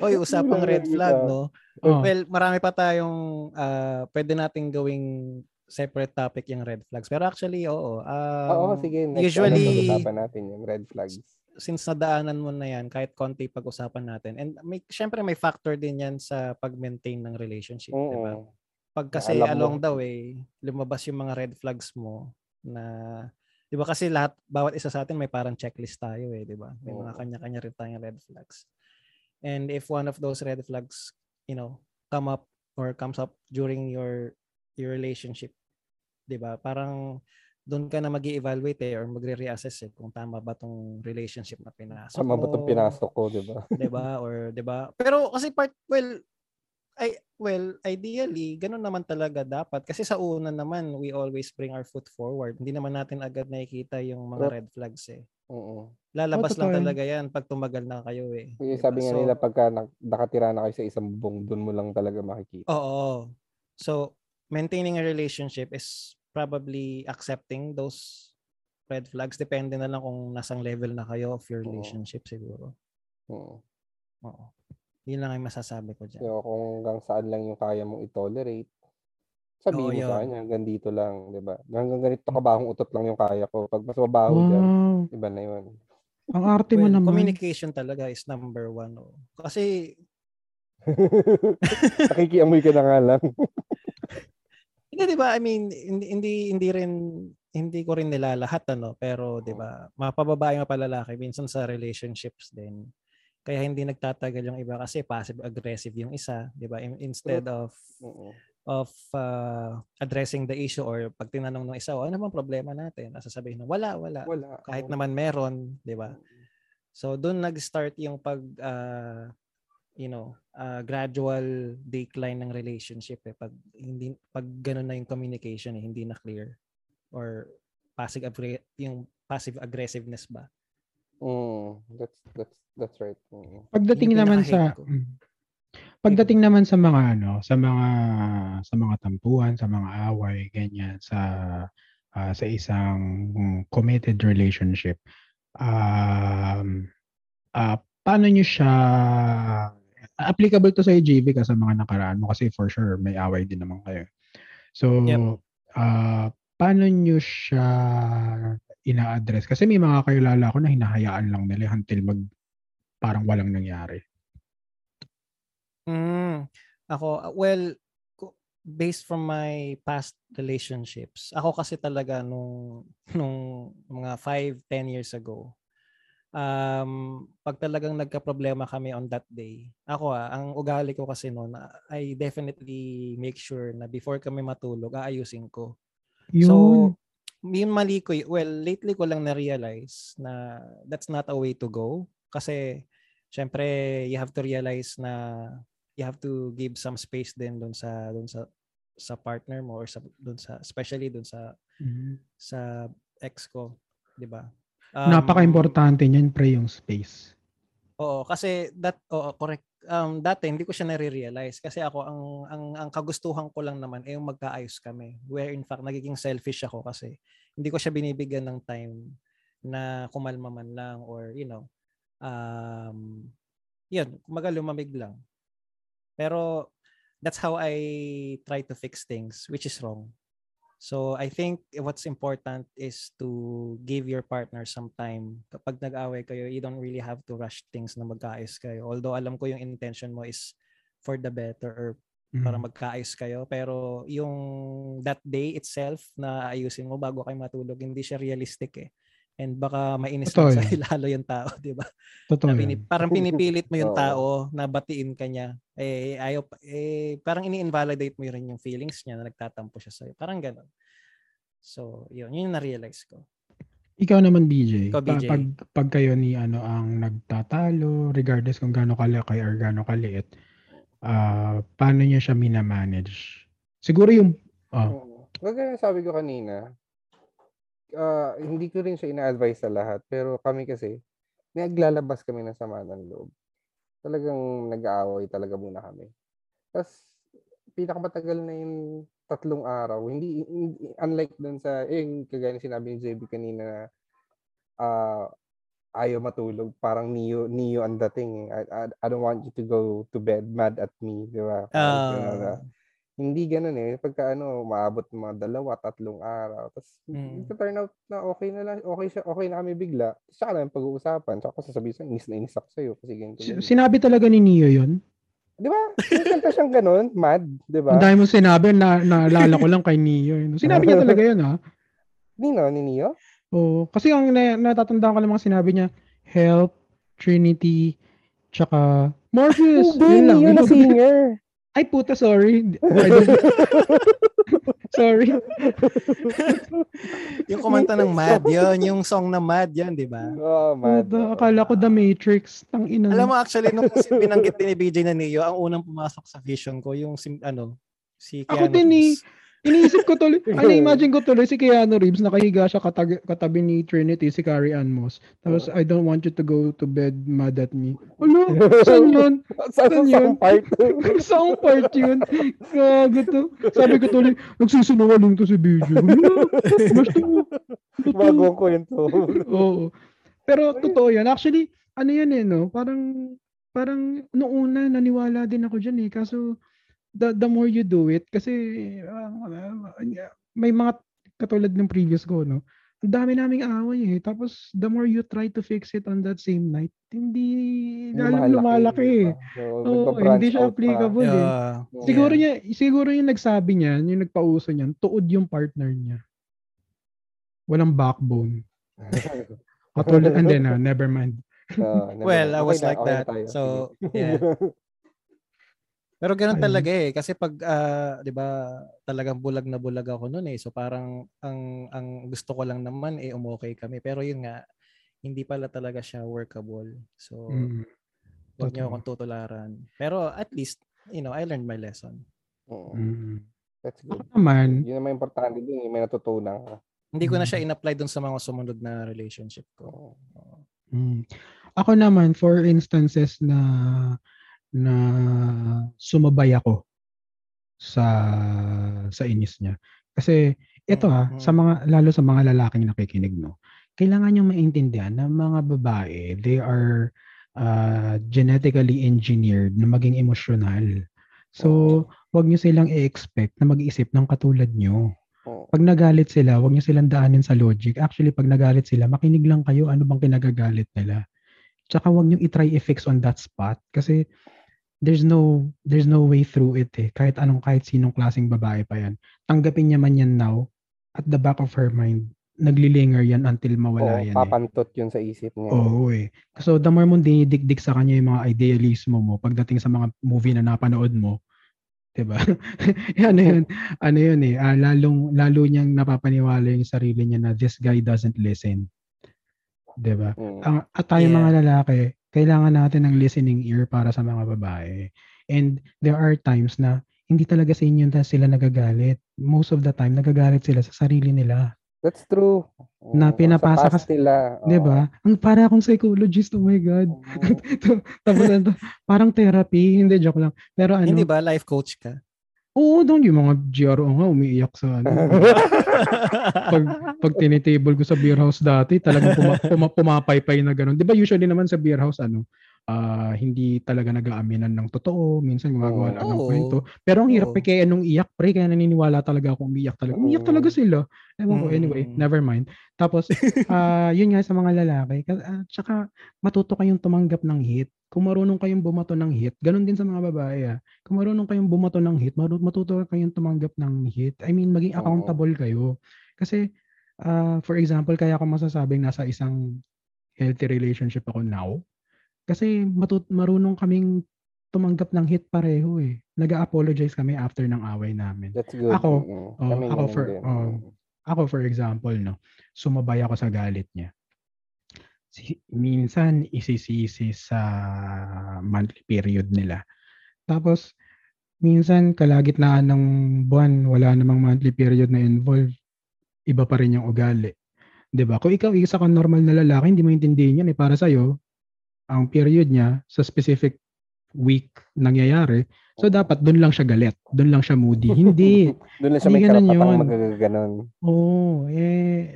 Oy, usapang red flag, no? Oh. Well, marami pa tayong ah, pwede nating gawing separate topic yung red flags. Pero actually, oo. Um, Oo, sige, next usually, ano, pag-usapan natin yung red flags. Since nadaanan mo na yan, kahit konti pag-usapan natin. And may, syempre may factor din yan sa pag-maintain ng relationship, di ba? Oo. Pag kasi Alam mo. along the way, lumabas yung mga red flags mo na, di ba kasi lahat, bawat isa sa atin may parang checklist tayo eh, di ba? May mga Oo. kanya-kanya rin tayong red flags. And if one of those red flags, you know, come up or comes up during your your relationship, di ba? Parang doon ka na mag evaluate eh, or magre-reassess eh, kung tama ba tong relationship na pinasok Tama ba. 'tong pinasok ko, 'di ba? 'di ba (laughs) or 'di ba pero kasi part well I well ideally ganun naman talaga dapat kasi sa una naman we always bring our foot forward hindi naman natin agad nakikita yung mga red flags eh Oo. lalabas Oo, lang talaga yan pag tumagal na kayo eh Yung 'di ba? sabi nga So, nila pagka nak- nakatira na kayo sa isang bubong, doon mo lang talaga makikita. oo so maintaining a relationship is probably accepting those red flags depende na lang kung nasang level na kayo of your Oo. relationship siguro Oo. oo Yun lang ang masasabi ko dyan. So, kung hanggang saan lang yung kaya mong i-tolerate, sabihin Oo, mo yun. sa kanya, hanggang dito lang, di ba? Hanggang ganito kabahong utot lang yung kaya ko. Pag mas mabaho dyan, Wow. iba na yun. Ang arte mo Well, naman. communication talaga is number one. Oh. Kasi, (laughs) Nakikiamoy ka na nga lang. (laughs) hindi, di ba? I mean, hindi, hindi, hindi rin, hindi ko rin nilalahat, ano. Pero, di ba, mapababae, mapalalaki, minsan sa relationships din. Kaya hindi nagtatagal yung iba kasi passive-aggressive yung isa, di ba? In- Instead of Oo. of uh, addressing the issue or pag tinanong ng isa, "Oh, ano bang problema natin? Sasabihin na, wala, wala. Wala. Kahit naman meron, di ba? So doon nag-start yung pag uh, you know, uh, gradual decline ng relationship eh pag hindi pag ganun na yung communication eh, hindi na clear or passive aggre- yung passive aggressiveness ba. Mm, that's that's that's right. Mm. Pagdating Yun yung naman sa ko. mm. Pagdating naman sa mga ano, sa mga sa mga tampuhan, sa mga away, ganyan sa ah, sa isang mm, committed relationship. Um ah paano niyo siya applicable to sa JV ka sa mga nakaraan mo kasi for sure may away din naman kayo. So Yep. ah paano niyo siya ina-address? Kasi may mga kakilala ko na hinahayaan lang nila until mag parang walang nangyari. Mm. Ako, uh, well, based from my past relationships, ako kasi talaga nung, nung mga 5, 10 years ago, um, pag talagang nagka-problema kami on that day, ako ah, ang ugali ko kasi noon, ah, I definitely make sure na before kami matulog, aayusin ko. Yun. So, yun mali ko, well, lately ko lang na-realize na that's not a way to go. Kasi, syempre, you have to realize na you have to give some space din dun sa, dun sa, sa partner mo or sa, dun sa, especially dun sa, Mhm. sa ex ko. di ba? Um, Napaka-importante niyan pre yung space. Oo, kasi that oo, correct. Um dati hindi ko siya nare-realize kasi ako ang ang ang kagustuhan ko lang naman ay yung magkaayos kami. Where in fact nagiging selfish ako kasi hindi ko siya binibigyan ng time na kumalma man lang or you know um yun, kumaga lumamig lang. Pero that's how I try to fix things which is wrong. So I think what's important is to give your partner some time. Kapag nag-away kayo, you don't really have to rush things na magkaayos kayo. Although alam ko yung intention mo is for the better or para Mhm. magkaayos kayo. Pero yung that day itself na ayusin mo bago kayo matulog, hindi siya realistic eh. And baka mainis Totoo sa'yo (laughs) lalo yung tao, di ba? Totoo Na yan. pinip- parang pinipilit mo yung tao na batiin ka niya. Eh, ayaw, eh, parang ini-invalidate mo rin yung feelings niya na nagtatampo siya sa'yo. Parang ganun. So, yun. Yun yung na-realize ko. Ikaw naman BJ, Ikaw, pa- BJ. pag pag kayo ni ano ang nagtatalo regardless kung gaano kalaki or gaano kaliit, ah paano niyo siya minamanage? Siguro yung oh, Oo. Kagaya sabi ko kanina, ah, hindi ko rin siya ina-advise sa lahat. Pero kami kasi, naglalabas kami ng sama ng loob. Talagang nag-aaway talaga muna kami. Tapos, pinakamatagal na yung tatlong araw. Hindi, hindi unlike dun sa, eh, kagaya ng sinabi ni JB kanina na ah, ayaw matulog. Parang Neo, Neo ang dating. eh. I, I, I don't want you to go to bed mad at me. Di ba? Na. Ah, Hindi ganun eh. Pagka ano, maabot ng mga dalawa, tatlong araw. Tapos, Mm. ito turn out na okay na lang. Okay, siya, okay na kami bigla. Tapos, saka namin pag-uusapan. Saka ko sasabihin sa'yo, inis na inis ako sa'yo. Kasi ganito. si- ganito. sinabi talaga ni Neo yun. Di ba? Kanta siyang ganun. Mad. Di ba? Ang dami mo sinabi na naalala ko lang kay Neo. Yun. Sinabi niya talaga yun ha. Nino, ni Neo? Oo. Kasi ang na, natatandaan ko lang mga sinabi niya, Help, Trinity, tsaka Morpheus. Hindi, yun lang. Neo na singer. Ay puta, sorry. (laughs) Sorry. yung kumanta ng Mad, yun. Yung song na Mad, yun, di ba? Oh, mad. Puta, akala ko The Matrix. Tang ina. Alam mo, actually, nung binanggit din ni BJ na Neo, ang unang pumasok sa vision ko, yung, sim, ano, si Ako Keanu din eh. Iniisip ko tuloy, (laughs) ano imagine ko tuloy si Keanu Reeves nakahiga siya katabi, katabi ni Trinity, si Carrie Ann Moss. Tapos, I don't want you to go to bed mad at me. Ano? (laughs) Saan yun? Sa Saan sa yun? part. (laughs) Saan part yun? Gago to. Sabi ko tuloy, nagsisinungaling to si BJ. Ano? Basta, totoo. Bagong kwento. Oo. Pero totoo yan. Actually, ano yan eh, no? Parang parang noong una naniwala din ako diyan eh. Kaso the, the more you do it kasi uh, may mga katulad ng previous ko no. Ang dami naming away eh. Tapos the more you try to fix it on that same night, hindi lalong lumalaki. Eh. So, oh, hindi siya applicable eh. yeah. eh. Siguro yeah. niya siguro yung nagsabi niya, yung nagpauso niyan, tuod yung partner niya. Walang backbone. Katulad, and then, uh, never mind. Uh, never well, mind. I was okay like that. Tayo. So, yeah. (laughs) Pero ganoon talaga eh kasi pag uh, 'di ba talagang bulag na bulag ako noon eh. So parang ang ang gusto ko lang naman eh umokay kami. Pero yun nga hindi pala talaga siya workable. So mm. wag niyo akong tutularan. Pero at least, you know, I learned my lesson. Mm. That's good. Ako naman, yun naman importante din, may natutunan ka. Hindi ko na siya in-apply dun sa mga sumunod na relationship ko. Mm. Ako naman, for instances na na sumabay ako sa sa inis niya. Kasi ito ha, mm-hmm. sa mga lalo sa mga lalaking nakikinig no. Kailangan niyo maintindihan na mga babae, they are uh, genetically engineered na maging emosyonal. So, wag niyo silang i-expect na mag-isip ng katulad niyo. Pag nagalit sila, wag niyo silang daanin sa logic. Actually, pag nagalit sila, makinig lang kayo ano bang kinagagalit nila. Tsaka wag niyo i-try i-fix on that spot kasi there's no there's no way through it eh. Kahit anong kahit sinong klaseng babae pa yan. Tanggapin niya man yan now at the back of her mind naglilinger yan until mawala Oo, yan. papantot eh. yun sa isip niya. Oo eh. So the more mo dinidikdik sa kanya yung mga idealismo mo pagdating sa mga movie na napanood mo, 'di ba? (laughs) ano yun? Ano yun eh, uh, lalong lalo niyang napapaniwala yung sarili niya na this guy doesn't listen. 'Di ba? Mm. Ang at tayo yeah. mga lalaki, kailangan natin ng listening ear para sa mga babae. And there are times na hindi talaga sa inyo sila nagagalit. Most of the time, nagagalit sila sa sarili nila. That's true. Na pinapasa ka sila. Oh. 'Di ba? Ang para akong psychologist, oh my god. Oh. (laughs) Tapos parang therapy, hindi joke lang. Pero ano? Hindi ba life coach ka? Oo, doon yung mga GRO nga umiiyak sa ano. (laughs) pag pag tinitable ko sa beer house dati, talagang puma, puma, pumapaypay na ganun. 'Di ba usually naman sa beer house ano, uh, hindi talaga nag-aaminan ng totoo, minsan gumagawa oh, lang ng kwento. Pero ang hirap oh. kaya nung iyak pre, kaya naniniwala talaga ako umiyak talaga. Umiyak talaga sila. Ewan ko, anyway, mm. never mind. Tapos, uh, yun nga sa mga lalaki, uh, tsaka matuto kayong tumanggap ng hit kung marunong kayong bumato ng hit, ganun din sa mga babae. Ah. Kung marunong kayong bumato ng hit, matuto kayong tumanggap ng hit. I mean, maging accountable kayo. Kasi, uh, for example, kaya ako masasabing nasa isang healthy relationship ako now. Kasi matut marunong kaming tumanggap ng hit pareho eh. Nag-apologize kami after ng away namin. That's good. Ako, mm-hmm. oh, ako for oh, ako for example, no, sumabay ako sa galit niya si, minsan isisisi sa monthly period nila. Tapos, minsan kalagitnaan ng buwan, wala namang monthly period na involved, iba pa rin yung ugali. 'Di ba? Kung ikaw isa kang normal na lalaki, hindi mo intindihin yan eh para sa iyo ang period niya sa specific week nangyayari. So dapat doon lang siya galit, doon lang siya moody. Hindi. (laughs) doon lang siya may karapatang magaganon. Oo, eh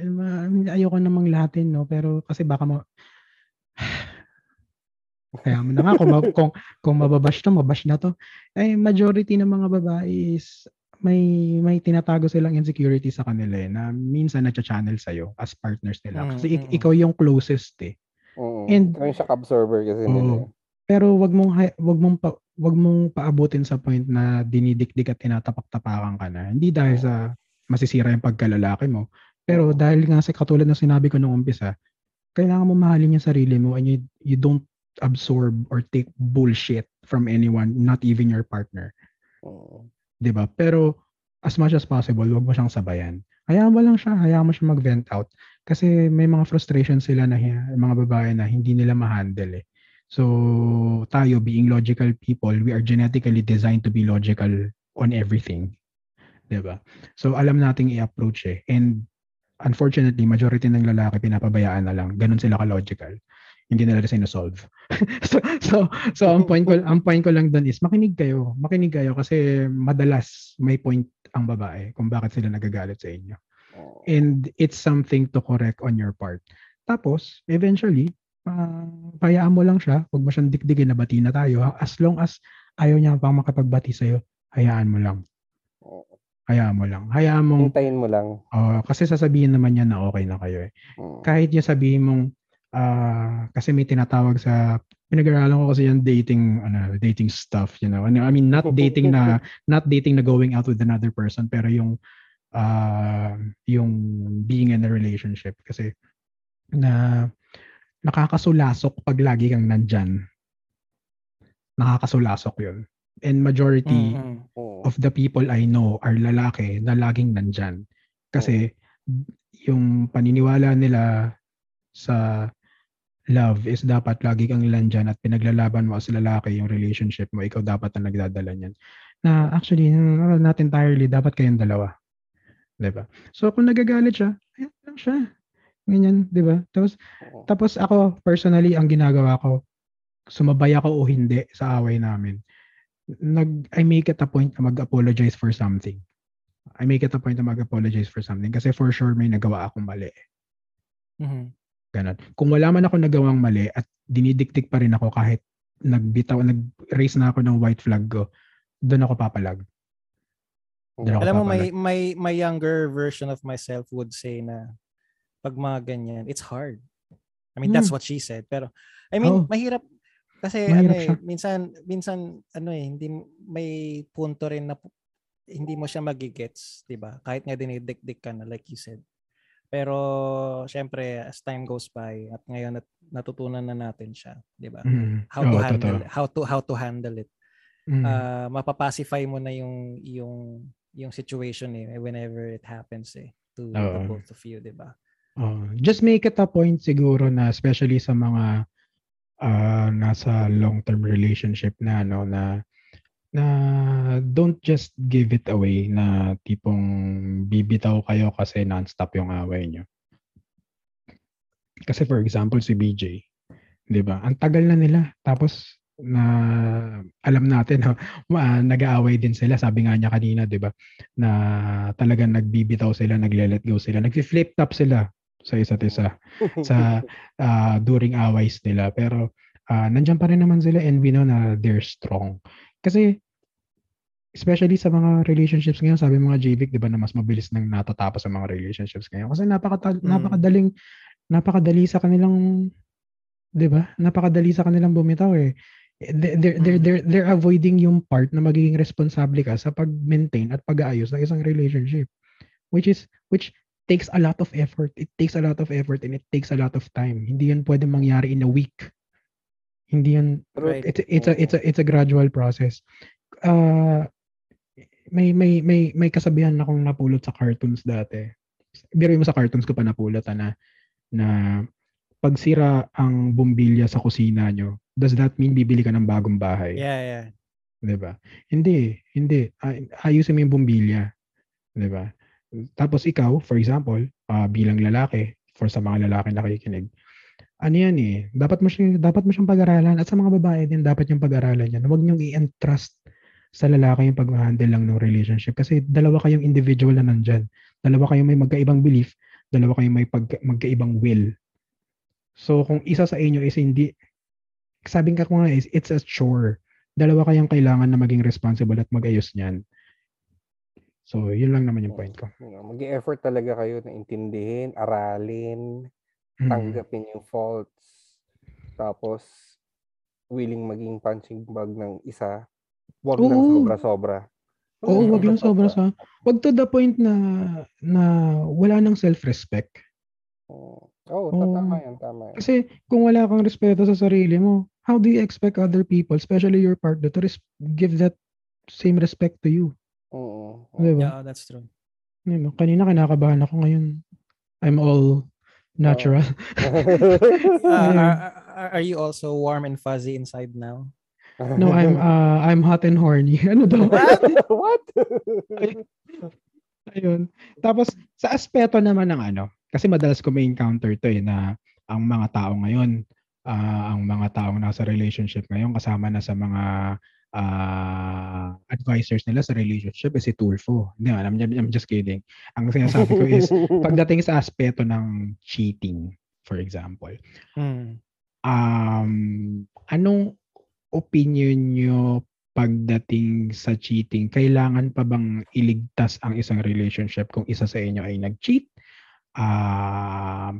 ayoko namang lahatin no, pero kasi baka ma (sighs) kaya mo na nga kung, kung, kung mababash to, mabash na to. Eh, majority ng mga babae is may may tinatago silang insecurity sa kanila eh, na minsan na-channel sa'yo as partners nila. Kasi mm-hmm. ikaw yung closest eh. And, ikaw yung shock absorber kasi oh, nila. Pero wag mong wag mong pa, wag mong paabutin sa point na dinidikdik at tinatapak-tapakan ka na. Hindi dahil sa masisira yung pagkalalaki mo, pero dahil nga sa katulad ng sinabi ko nung umpisa, kailangan mo mahalin yung sarili mo and you, you don't absorb or take bullshit from anyone, not even your partner. Oh. 'Di ba? Pero as much as possible, wag mo siyang sabayan. Hayaan mo lang siya, hayaan mo siya mag-vent out kasi may mga frustration sila na mga babae na hindi nila ma-handle eh. So, tayo being logical people, we are genetically designed to be logical on everything. 'Di ba? So, alam nating i-approach eh. And unfortunately, majority ng lalaki pinapabayaan na lang. Ganun sila ka-logical. Hindi nila sinosolve. (laughs) so, so, so ang point ko, ang point ko lang doon is makinig kayo. Makinig kayo kasi madalas may point ang babae kung bakit sila nagagalit sa inyo. And it's something to correct on your part. Tapos, eventually, uh, payaan mo lang siya. Huwag mo siyang dikdigin na bati na tayo. As long as ayaw niya pang makapagbati sa'yo, hayaan mo lang. Hayaan mo lang. Hayaan mong... Hintayin mo lang. Uh, kasi sasabihin naman niya na okay na kayo eh. Mm. Kahit niya sabihin mong uh, kasi may tinatawag sa pinag-aralan ko kasi yung dating ano dating stuff you know I mean not (laughs) dating na not dating na going out with another person pero yung uh, yung being in a relationship. Kasi na nakakasulasok pag lagi kang nandyan. Nakakasulasok yun. And majority mm-hmm. of the people I know are lalaki na laging nandyan. Kasi yung paniniwala nila sa love is dapat lagi kang nandyan at pinaglalaban mo as lalaki yung relationship mo, ikaw dapat na nagdadala niyan. Na actually, not entirely, dapat kayong dalawa. 'Di ba? So kung nagagalit siya, ayan lang siya. Ganyan, 'di ba? Tapos tapos ako personally ang ginagawa ko, sumabay ako o hindi sa away namin. Nag I make it a point na mag-apologize for something. I make it a point na mag-apologize for something kasi for sure may nagawa akong mali. Mm-hmm. Ganon. Kung wala man ako nagawang mali at dinidiktik pa rin ako kahit nagbitaw, nag-raise na ako ng white flag ko, doon ako papalag. Alam mo, may, may, my younger version of myself would say na pag mga ganyan, it's hard. I mean, hmm. that's what she said. Pero, I mean, oh. mahirap kasi mahirap ano eh, minsan minsan ano eh hindi may punto rin na hindi mo siya magigets, 'di ba? Kahit nga dinidikdik ka na like you said. Pero syempre as time goes by at ngayon nat- natutunan na natin siya, 'di ba? Mm. How to handle totoo. how to how to handle it. Mm. Uh, mapapacify mo na yung yung yung situation eh whenever it happens eh to oh. the both of you, 'di ba? Oh, just make it a point siguro na especially sa mga uh, nasa long-term relationship na no na na don't just give it away na tipong bibitaw kayo kasi non-stop yung away nyo. Kasi for example, si BJ, di ba? Ang tagal na nila. Tapos, na alam natin no, (laughs) uh, nag-aaway din sila sabi nga niya kanina 'di ba na talagang nagbibitaw sila nagle-let go sila nagfi-flip top sila sa isa't isa sa uh, (laughs) during aways nila pero uh, nandiyan pa rin naman sila and we know na they're strong kasi especially sa mga relationships ngayon, sabi mga JVIC, 'di ba, na mas mabilis nang natatapos ang mga relationships ngayon kasi napaka mm. napakadaling napakadali sa kanilang 'di ba? Napakadali sa kanilang bumitaw eh. They're, they're, they're, they're, they're avoiding yung part na magiging responsable ka sa pag-maintain at pag-aayos ng isang relationship. Which is, which takes a lot of effort. It takes a lot of effort and it takes a lot of time. Hindi yan pwede mangyari in a week. Hindi yan, right. it's, it's, a, it's, a, it's a gradual process. Uh, may may may may kasabihan akong napulot sa cartoons dati. Biro mo sa cartoons ko pa napulot ah, na na pag sira ang bumbilya sa kusina nyo, does that mean bibili ka ng bagong bahay? Yeah, yeah. 'Di ba? Hindi, hindi. Ayusin mo yung bumbilya. 'Di ba? Tapos ikaw, for example, uh, bilang lalaki, for sa mga lalaki na nakikinig, ano yan eh, dapat mo siyang, dapat mo siyang pag-aralan at sa mga babae din dapat yung pag-aralan yan. Huwag niyong i-entrust sa lalaki yung pag-handle lang ng relationship. Kasi dalawa kayong individual na nandyan. Dalawa kayong may magkaibang belief, dalawa kayong may pag, magkaibang will. So kung isa sa inyo is hindi, sabing ka ko nga is, it's a chore. Dalawa kayong kailangan na maging responsible at mag-ayos niyan. So, yun lang naman yung point ko. Mag-effort talaga kayo na intindihin, aralin, mm. tanggapin yung faults, tapos willing maging punching bag ng isa Wag Oo. lang sobra-sobra. Oo, wag lang sobra sa. Wag to the point na na wala nang self-respect. Oo, oh, oh, tama yan, tama yan. Kasi kung wala kang respeto sa sarili mo, how do you expect other people, especially your partner, to res- give that same respect to you? Oo. Diba? Yeah, that's true. Diba? Kanina kinakabahan ako ngayon. I'm all natural. (laughs) (laughs) uh, are, are you also warm and fuzzy inside now? No, I'm (laughs) uh, I'm hot and horny. Ano daw? What? Ayun. Tapos sa aspeto naman ng ano, kasi madalas ko may encounter to eh na ang mga tao ngayon, uh, ang mga taong nasa relationship ngayon kasama na sa mga uh, advisors nila sa relationship is si Tulfo. Hindi, I'm, I'm just kidding. Ang sinasabi ko is (laughs) pagdating sa aspeto ng cheating, for example. Hmm um, anong opinion nyo pagdating sa cheating? Kailangan pa bang iligtas ang isang relationship kung isa sa inyo ay nag-cheat? Uh,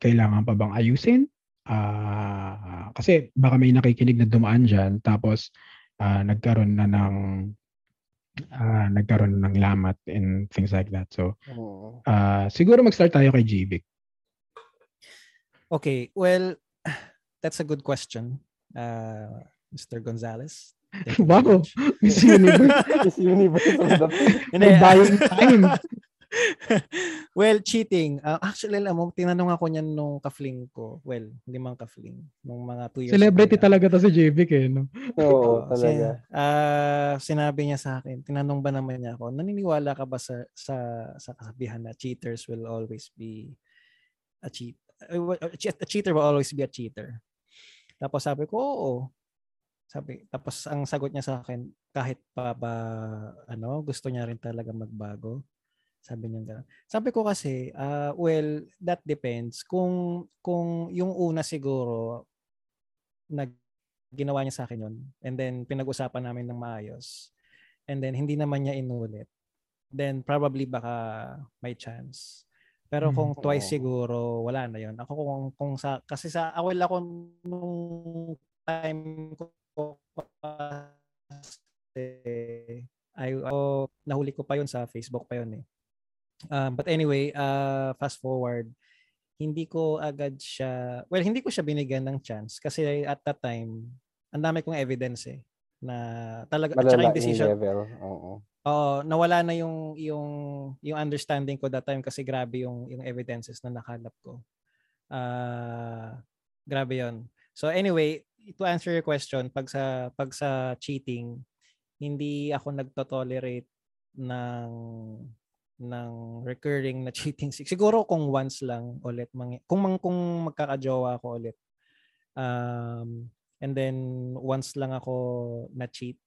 kailangan pa bang ayusin? Uh, kasi baka may nakikinig na dumaan dyan tapos uh, nagkaroon na ng uh, nagkaroon ng lamat and things like that. So, uh, siguro mag-start tayo kay GBIC. Okay, well, that's a good question, uh, Mr. Gonzalez. Wow, Miss Universe. (laughs) Miss Universe of the (laughs) Hindi, buying time. (laughs) well, cheating. Uh, actually, alam mo, tinanong ako niyan nung kafling ko. Well, hindi man kafling. Nung mga two years Celebrity ago, talaga to si JVic eh. No? Oo, talaga. Uh, sinabi niya sa akin, tinanong ba naman niya ako, naniniwala ka ba sa, sa, sa kasabihan na cheaters will always be a cheat? A cheater will always be a cheater. Tapos sabi ko, oo. Sabi, tapos ang sagot niya sa akin, kahit pa ba ano, gusto niya rin talaga magbago. Sabi niya gano'n. Sabi ko kasi, uh, well, that depends. Kung, kung yung una siguro, nag, ginawa niya sa akin yun, and then pinag-usapan namin ng maayos, and then hindi naman niya inulit, then probably baka may chance. Pero kung hmm. twice siguro, wala na yon. Ako kung, kung sa, kasi sa, awal ako nung time ko kasi, ay, oh, nahuli ko pa yon sa Facebook pa yon eh. Um, but anyway, uh, fast forward, hindi ko agad siya, well, hindi ko siya binigyan ng chance kasi at that time, ang dami kong evidence eh na talaga saka yung decision. Level. Oo. Oo, nawala na yung yung yung understanding ko that time kasi grabe yung yung evidences na nakalap ko. Uh, grabe 'yon. So anyway, to answer your question, pag sa pag sa cheating, hindi ako nagto-tolerate ng ng recurring na cheating (laughs) siguro kung once lang ulit mang, kung mang, kung magkakajowa ako ulit um and then once lang ako na cheat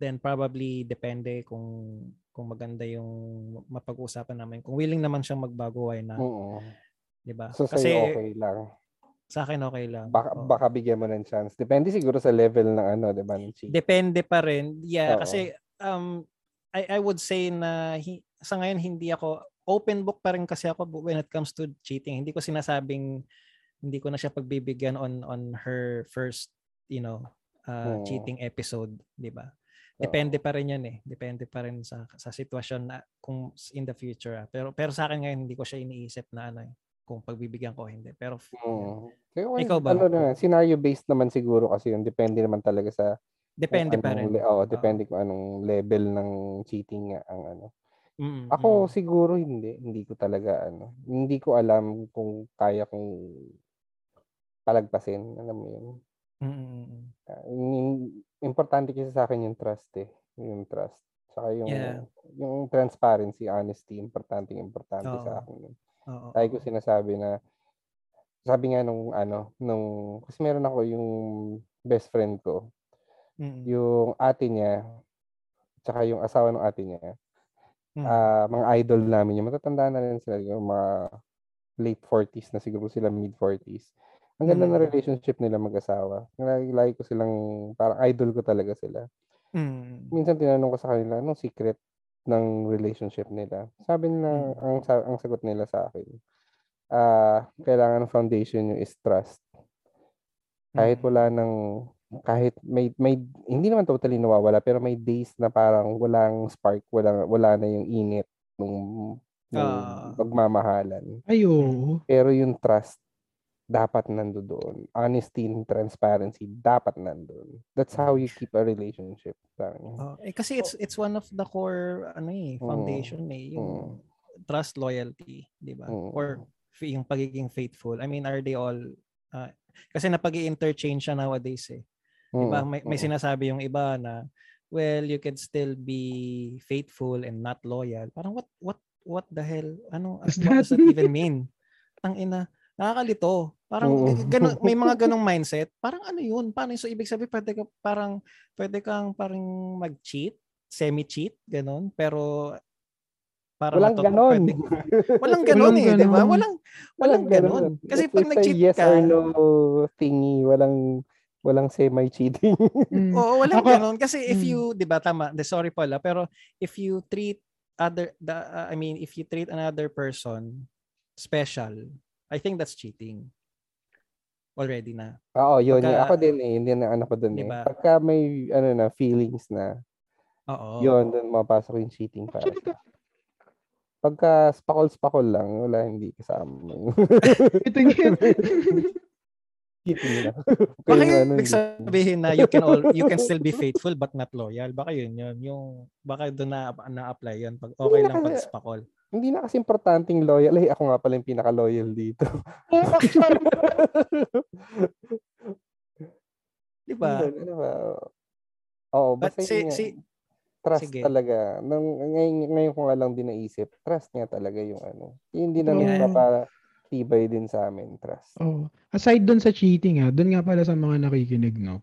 then probably depende kung kung maganda yung mapag-usapan namin kung willing naman siyang magbago why na Oo. 'di ba so, kasi okay lang sa akin okay lang. Baka, oh. baka bigyan mo ng chance. Depende siguro sa level ng ano, 'di ba, ng cheat. Depende pa rin. Yeah, Oo. kasi um I I would say na hi, sa ngayon hindi ako open book pa rin kasi ako when it comes to cheating. Hindi ko sinasabing hindi ko na siya pagbibigyan on on her first, you know, uh, hmm. cheating episode, 'di ba? Depende pa rin 'yan eh. Depende pa rin sa sa sitwasyon na kung in the future. Ah. Pero pero sa akin ngayon hindi ko siya iniisip na ano eh kung pagbibigyan ko hindi. Pero hmm. ikaw ba? Ano na, scenario based naman siguro kasi yun depende naman talaga sa Depende pa rin. Oo, depende uh, kung anong level ng cheating ang ano. Mm, Ako mm. siguro hindi, hindi ko talaga ano. Hindi ko alam kung kaya kong palagpasin, alam mo 'yun. Mm. Uh, importante kasi sa akin yung trust eh, yung trust. Saka yung yeah. yung transparency, honesty, importante importante oh. sa akin yun. Oo. Lagi ko sinasabi na sabi nga nung ano, nung kasi meron ako yung best friend ko. Mm. Yung ate niya, tsaka yung asawa ng ate niya, Mm. Uh, mga idol namin yung matatanda na rin sila, yung mga late 40s na siguro sila mid 40s. Ang ganda mm. na relationship nila mag-asawa. Lagi, lagi ko silang parang idol ko talaga sila. Mm. Minsan tinanong ko sa kanila anong secret ng relationship nila. Sabi nila mm. ang ang sagot nila sa akin. Ah, uh, kailangan ng foundation nyo is trust. Kahit mm. wala nang kahit may may hindi naman totally nawawala pero may days na parang walang spark, walang wala na yung init nung, nung uh, pagmamahalan. Ayo. Pero yung trust dapat nandoon. Honesty and transparency dapat nandoon. That's how you keep a relationship. Uh, eh, kasi it's it's one of the core ano eh, foundation mm. eh, yung mm. trust, loyalty, 'di ba? Mm. Or yung pagiging faithful. I mean, are they all uh, kasi napag-interchange siya nowadays eh. Mm, diba? May, may sinasabi yung iba na well, you can still be faithful and not loyal. Parang what what what the hell? Ano (laughs) what does that even mean? Ang ina, nakakalito. Parang ganun, may mga ganong mindset. Parang ano yun? Paano so ibig sabihin pwede ka parang pwede kang parang mag-cheat, semi-cheat, ganun, pero para Walang matuto- ganon. pwedeng- walang ganon eh, di ba? ganon. Walang walang ganon. Kasi pag nag-cheat yes ka, or no thingy, walang walang semi-cheating. Mm. Oo, walang Ako- ganon. Kasi if Mm. you, di ba, tama, the sorry pala, pero if you treat other, the, uh, I mean, if you treat another person special, I think that's cheating. Already na. Oo, yun. Pagka- yun. Ako din eh. Yun din ang ano ko dun Diba? eh. Pagka may ano na, feelings na, Oo. yun, dun mapasok yung cheating para sa. Pagka spakol-spakol lang, wala, hindi kasama. Ito yung (laughs) cheating (laughs) na. Baka yung ano, ibig sabihin na you can all, you can still be faithful but not loyal. Baka yun yun. Yung, baka doon na, na-apply yun. Pag okay Hindi lang na pag spakol. Hindi na kasi importanteng loyal. Eh, ako nga pala yung pinaka-loyal dito. (laughs) Di ba? Yun, ano ba? Oo, But basta si, nga. si, trust sige. talaga. Nang, ngayon, ngayon ko nga lang din naisip, trust niya talaga yung ano. Yun din ang Oo. Nagpapatibay din sa amin, trust. Oh, aside dun sa cheating ah, dun nga pala sa mga nakikinig no.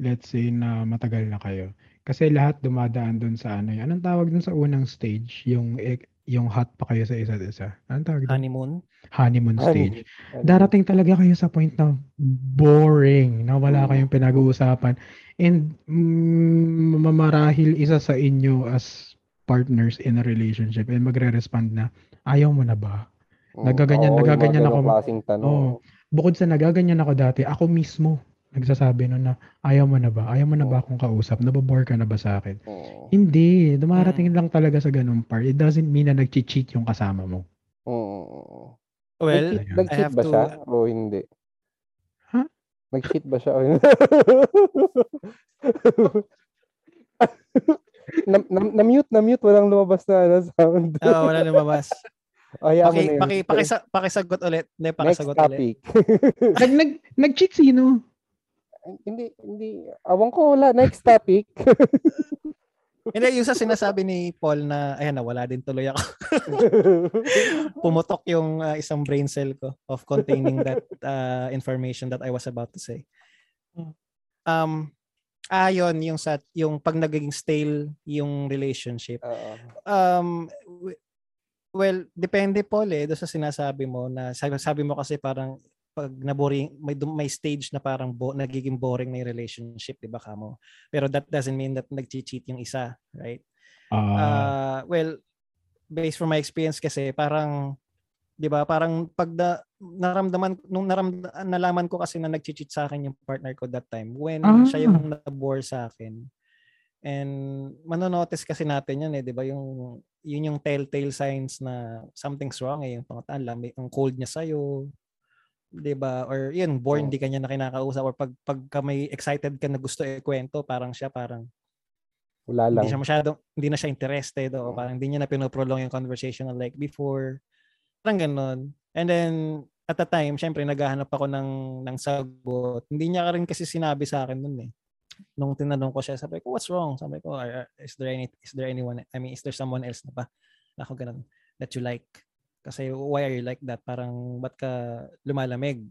Let's say na matagal na kayo. Kasi lahat dumadaan dun sa ano, yun. anong tawag dun sa unang stage, yung eh, yung hot pa kayo sa isa't isa. Anong tawag dun? honeymoon. Honeymoon stage. Ano, Darating talaga kayo sa point na boring, na wala Mm. kayong pinag-uusapan. And mm, mamarahil isa sa inyo as partners in a relationship and magre-respond na, ayaw mo na ba? Mm, nagaganyan- oo, nagaganyan ako. klaseng tanong. Oo. Bukod sa nagaganyan ako dati, ako mismo nagsasabi nun na, ayaw mo na ba? Ayaw mo na ba Oo. akong kausap? Nababore ka na ba sa akin? Oo. Hindi. Dumarating Mm. lang talaga sa ganung part. It doesn't mean na nag-cheat yung kasama mo. Oo. Well, Nag-cheat, I have ba to- siya o hindi? Ha? Nag-cheat ba siya o hindi? (laughs) na, na, na-mute, na-mute. Walang lumabas na ano, sound. Oo, wala lumabas. (laughs) Hayaan mo Paki, paki, pakisa, pakisagot ulit. Next pakisagot ulit. topic. (laughs) nag, nag, nag-cheat sino? hindi, hindi. Awang ko, wala. Next topic. (laughs) Hindi, yung sa sinasabi ni Paul na, ayan na, wala din tuloy ako. (laughs) Pumutok yung ah, isang brain cell ko of containing that ah, information that I was about to say. Um, ah, yun, yung, sa, yung pag nagiging stale yung relationship. Oo. Um, well, depende Paul eh, doon sa sinasabi mo na, sabi, mo kasi parang pag naboring may may stage na parang bo, nagiging boring na yung relationship, 'di ba kamo? Pero that doesn't mean that nag-cheat yung isa, right? Ah, Uh, well, based from my experience kasi parang 'di ba, parang pag da, naramdaman nung naram, nalaman ko kasi na nag-cheat sa akin yung partner ko that time when Ah. siya yung na-bore sa akin. And manonotice kasi natin yan eh, 'di ba? Yung yun yung telltale signs na something's wrong eh, yung pangataan lang, may ang cold niya sa 'di ba? Or yun, bored Oo. hindi kanya na kinakausap or pag pagka may excited ka na gusto ikwento, parang siya parang Wala lang. hindi siya masyadong hindi na siya interested o Oo. parang hindi niya na pinoprolong yung conversation like before. Parang ganun. And then at the time, syempre naghahanap ako ng ng sagot. Hindi niya ka rin kasi sinabi sa akin noon eh. Nung tinanong ko siya, sabi ko, what's wrong? Sabi ko, "Are- are- is there any is there anyone I mean, is there someone else na ba ako ganun that you like? Kasi why are you like that? Parang ba't ka lumalamig?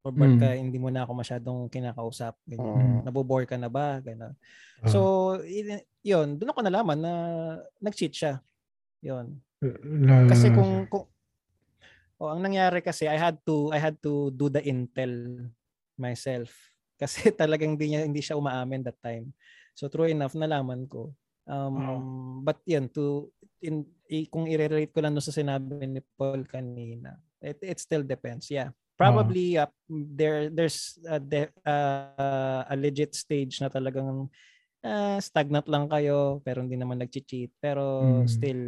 Or ba't Mm. ka hindi mo na ako masyadong kinakausap? Ganyan. Mm. Nabobore ka na ba? Ganun. ah, So, yun, yun, doon ako nalaman na nag-cheat siya. Yun. Kasi kung, kung oh, ang nangyari kasi I had to I had to do the intel myself kasi (laughs) talagang hindi niya hindi siya umaamin that time. So true enough nalaman ko. Um but yun to in i, kung i-relate ko lang doon sa sinabi ni Paul kanina. It it still depends. Yeah. Probably uh, there there's a, de- uh, a legit stage na talagang uh, stagnant lang kayo pero hindi naman nag-cheat pero Mm. still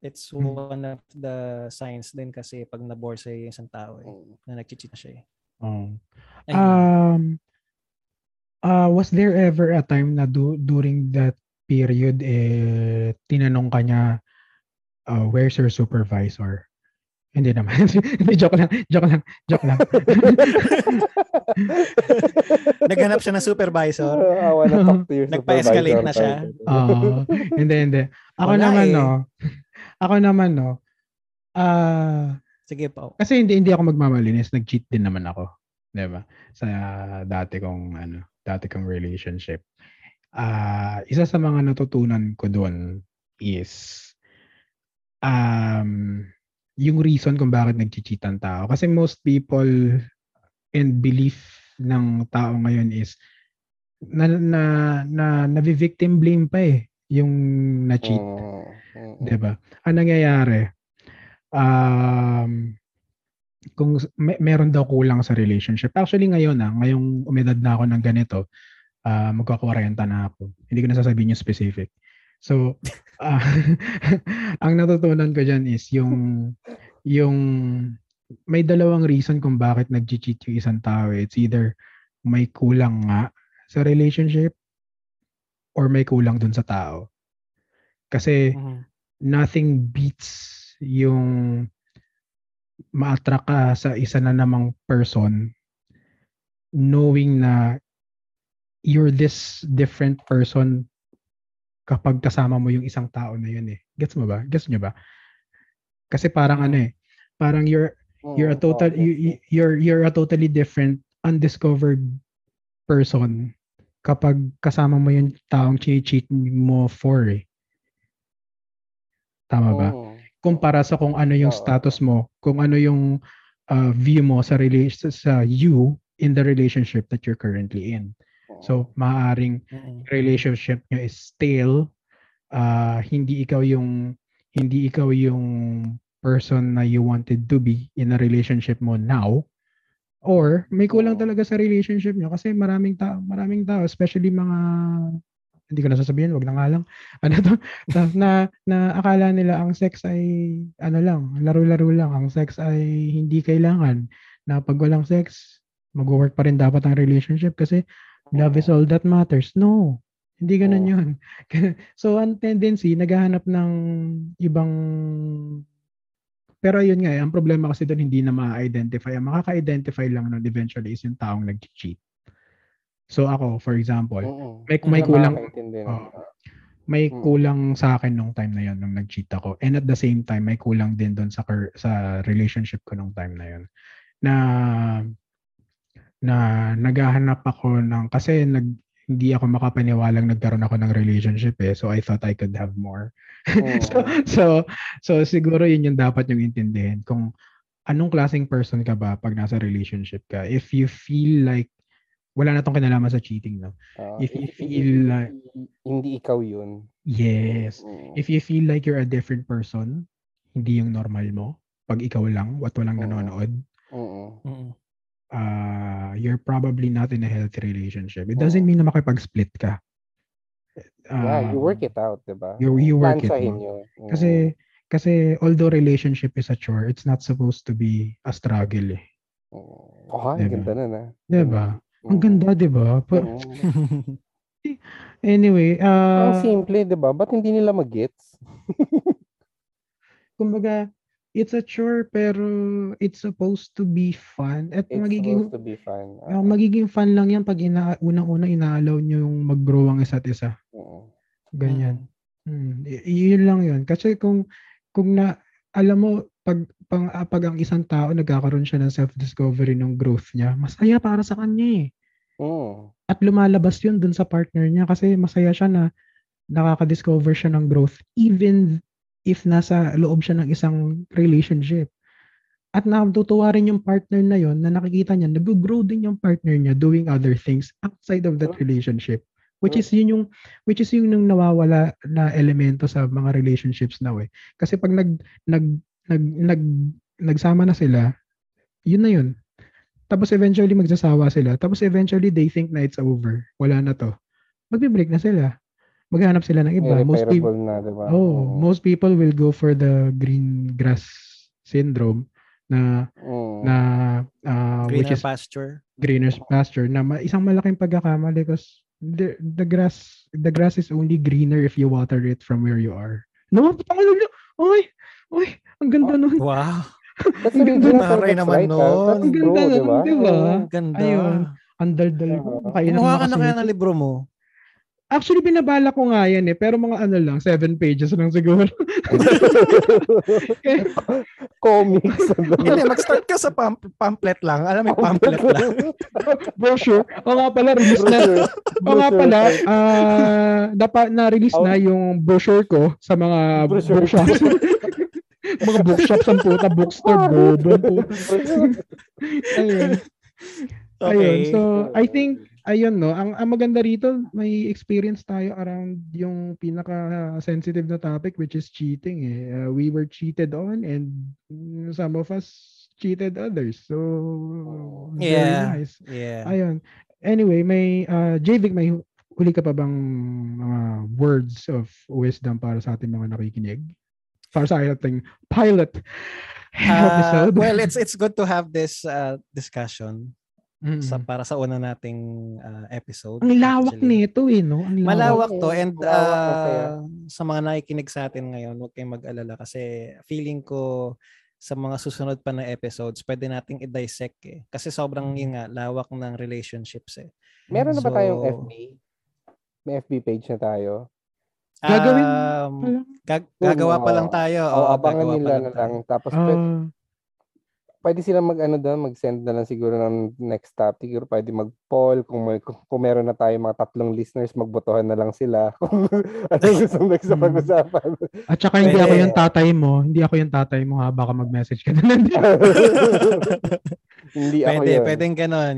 it's Mm. one of the signs din kasi pag na-bore sa isang tao eh, na nag-cheat na siya eh. Ayun. Um, uh, was there ever a time na du- during that period, eh, tinanong ka niya, uh, where's your supervisor? Hindi naman. (laughs) Hindi, joke lang. Joke lang. Joke lang. (laughs) Naghanap siya ng supervisor. I (laughs) wanna talk to your Nagpa-escalate na siya. Oo. hindi, hindi. Ako Wala naman, eh. no. Ako naman, no. Ah, Sige po. kasi hindi hindi ako magmamalinis, nag-cheat din naman ako, 'di ba? Sa dati kong ano, dati kong relationship. Ah, isa sa mga natutunan ko doon is um, yung reason kung bakit nag-cheat ang tao. Kasi most people and belief ng tao ngayon is na na na navi-victim blame pa eh yung na-cheat. Mm, mm, 'Di ba? Ang nangyayari um kung may, meron daw kulang sa relationship. Actually ngayon ah, ngayong umedad na ako ng ganito, uh, magka-40 na ako. Hindi ko na sasabihin yung specific. So, uh, (laughs) (laughs) ang natutunan ko diyan is yung yung may dalawang reason kung bakit nag-cheat yung isang tao. It's either may kulang nga sa relationship or may kulang dun sa tao. Kasi Mhm. nothing beats yung ma-attract ka sa isa na namang person knowing na you're this different person kapag kasama mo yung isang tao na yun eh. Gets mo ba? Gets nyo ba? Kasi parang ano eh, parang you're you're a total you, you- you're you're a totally different undiscovered person kapag kasama mo yung taong cheat mo for eh. Tama ba? Mm, Kumpara sa kung ano yung status mo, kung ano yung uh, view mo sa relation sa you in the relationship that you're currently in. So, maaaring Mhm. relationship nyo is stale, ah, hindi ikaw yung hindi ikaw yung person na you wanted to be in a relationship mo now or may kulang talaga sa relationship nyo kasi maraming tao maraming tao especially mga hindi ko na sasabihin wag na nga lang (laughs) ano to na, na na akala nila ang sex ay ano lang laro-laro lang ang sex ay hindi kailangan na pag walang sex mag-work pa rin dapat ang relationship kasi love is all that matters. No. Hindi ganun Oo. yun. (laughs) so, ang tendency, naghahanap ng ibang pero yun nga, eh, ang problema kasi doon hindi na ma-identify. Ang makaka-identify lang nun eventually is yung taong nag-cheat. So ako, for example, Mm, may, mm. may kulang. Oo. may Mm. kulang sa akin nung time na yun nung nag-cheat ako. And at the same time, may kulang din doon sa cur- sa relationship ko nung time na yun. Na na naghahanap ako ng kasi nag hindi ako makapaniwalang nagkaroon ako ng relationship eh. So I thought I could have more. (laughs) Mm. so, so so siguro yun yung dapat yung intindihin kung anong klaseng person ka ba pag nasa relationship ka. If you feel like wala na tong kinalaman sa cheating, no? Ah, if you feel like- hindi ikaw yun. Yes. Mm. If you feel like you're a different person, hindi yung normal mo, pag ikaw lang, at walang Oo. nanonood, Mm. Mhm. uh, you're probably not in a healthy relationship. It doesn't mean na makipag-split ka. Yeah, you work it out, 'di ba? you- you work it Plansahin mo. yun. Mm. Kasi, kasi although relationship is a chore, it's not supposed to be a struggle eh. Mm. Oh, ang Diba? ganda nun ah. Diba? Ang ganda, diba? Pa- Mm. (laughs) anyway, Ang uh, simple, 'di ba? Ba't hindi nila mag-gets? (laughs) kumbaga, it's a chore pero it's supposed to be fun. At It's magiging supposed to be fun. Ah, magiging fun lang yan pag ina unang-una inaalaw nyo yung mag-grow ang isa't isa. Mm. Ganyan. Hmm. Y- yun lang yun. Kasi kung kung na alam mo pag pang, ah, pag ang isang tao nagkakaroon siya ng self-discovery ng growth niya, masaya para sa kanya eh. Mm. At lumalabas yun dun sa partner niya kasi masaya siya na nakaka-discover siya ng growth even if nasa loob siya ng isang relationship. At natutuwa rin yung partner na yon na nakikita niya, nag-grow din yung partner niya doing other things outside of that True. relationship. Which True. is yun yung which is yung nung nawawala na elemento sa mga relationships now eh. Kasi pag nag nag nag, nag nagsama na sila, yun na yun. Tapos eventually magsasawa sila. Tapos eventually they think na it's over. Wala na to. Magbe-break na sila. Maghanap sila ng iba. Most people, na, 'di ba? oh, Mm. most people will go for the green grass syndrome na Mm. na uh, which Greener is pasture. greener pasture na ma- isang malaking pagkakamali because the, the grass the grass is only greener if you water it from where you are. No, ano nyo? Oy, oy, ang ganda nun. Wow. That's Ang the original Perfect naman Right, nun. Ang ganda 'di nun, ba? di ba? Mm. Ganda. Ayun. Ang daldal ko. Kumuha ka na kaya ng libro mo. Actually, binabala ko nga yan eh. Pero mga ano lang, seven pages lang siguro. (laughs) Comics. ano. Hindi, mag-start ka sa pam- pamphlet lang. Alam mo yung pamphlet lang. Brochure. O nga pala, release na. O nga pala, ah dapat na-release na yung brochure ko sa mga Brochure. (laughs) mga bookshops ang puta, bookstore, bobo ayun. Okay. Ayun. So, I think, ayun no, ang, ang maganda rito, may experience tayo around yung pinaka-sensitive na topic which is cheating eh. Uh, we were cheated on and some of us cheated others. So, very Yeah. nice. Yeah. Ayun. Anyway, may uh, JVic, may huli ka pa bang mga words of wisdom para sa ating mga nakikinig? Para sa ating pilot Uh, episode? well, (laughs) it's it's good to have this uh, discussion Mm. sa para sa una nating uh, episode. Ang lawak actually. nito eh, no? Ang lawak. Malawak to and uh, sa mga nakikinig sa atin ngayon, huwag kayong mag-alala kasi feeling ko sa mga susunod pa na episodes, pwede nating i-dissect eh. Kasi sobrang yun nga, lawak ng relationships eh. Meron na ba So- tayong FB? May FB page na tayo? Gagawin Um, gag- gagawa pa lang tayo. O, Oo, abangan gagawa pa nila na tayo. lang. Tapos pwede, Ah, pwede sila mag ano doon, mag-send na lang siguro ng next topic. Siguro pwede mag-poll kung, may, kung, kung meron na tayo mga tatlong listeners, magbotohan na lang sila (laughs) kung ano gusto next Mm. pag-usapan. at saka hindi Pwede. ako yung tatay mo. Hindi ako yung tatay mo ha. Baka mag-message ka na lang. (laughs) Hindi ako Pwede, yun. pwedeng ganun.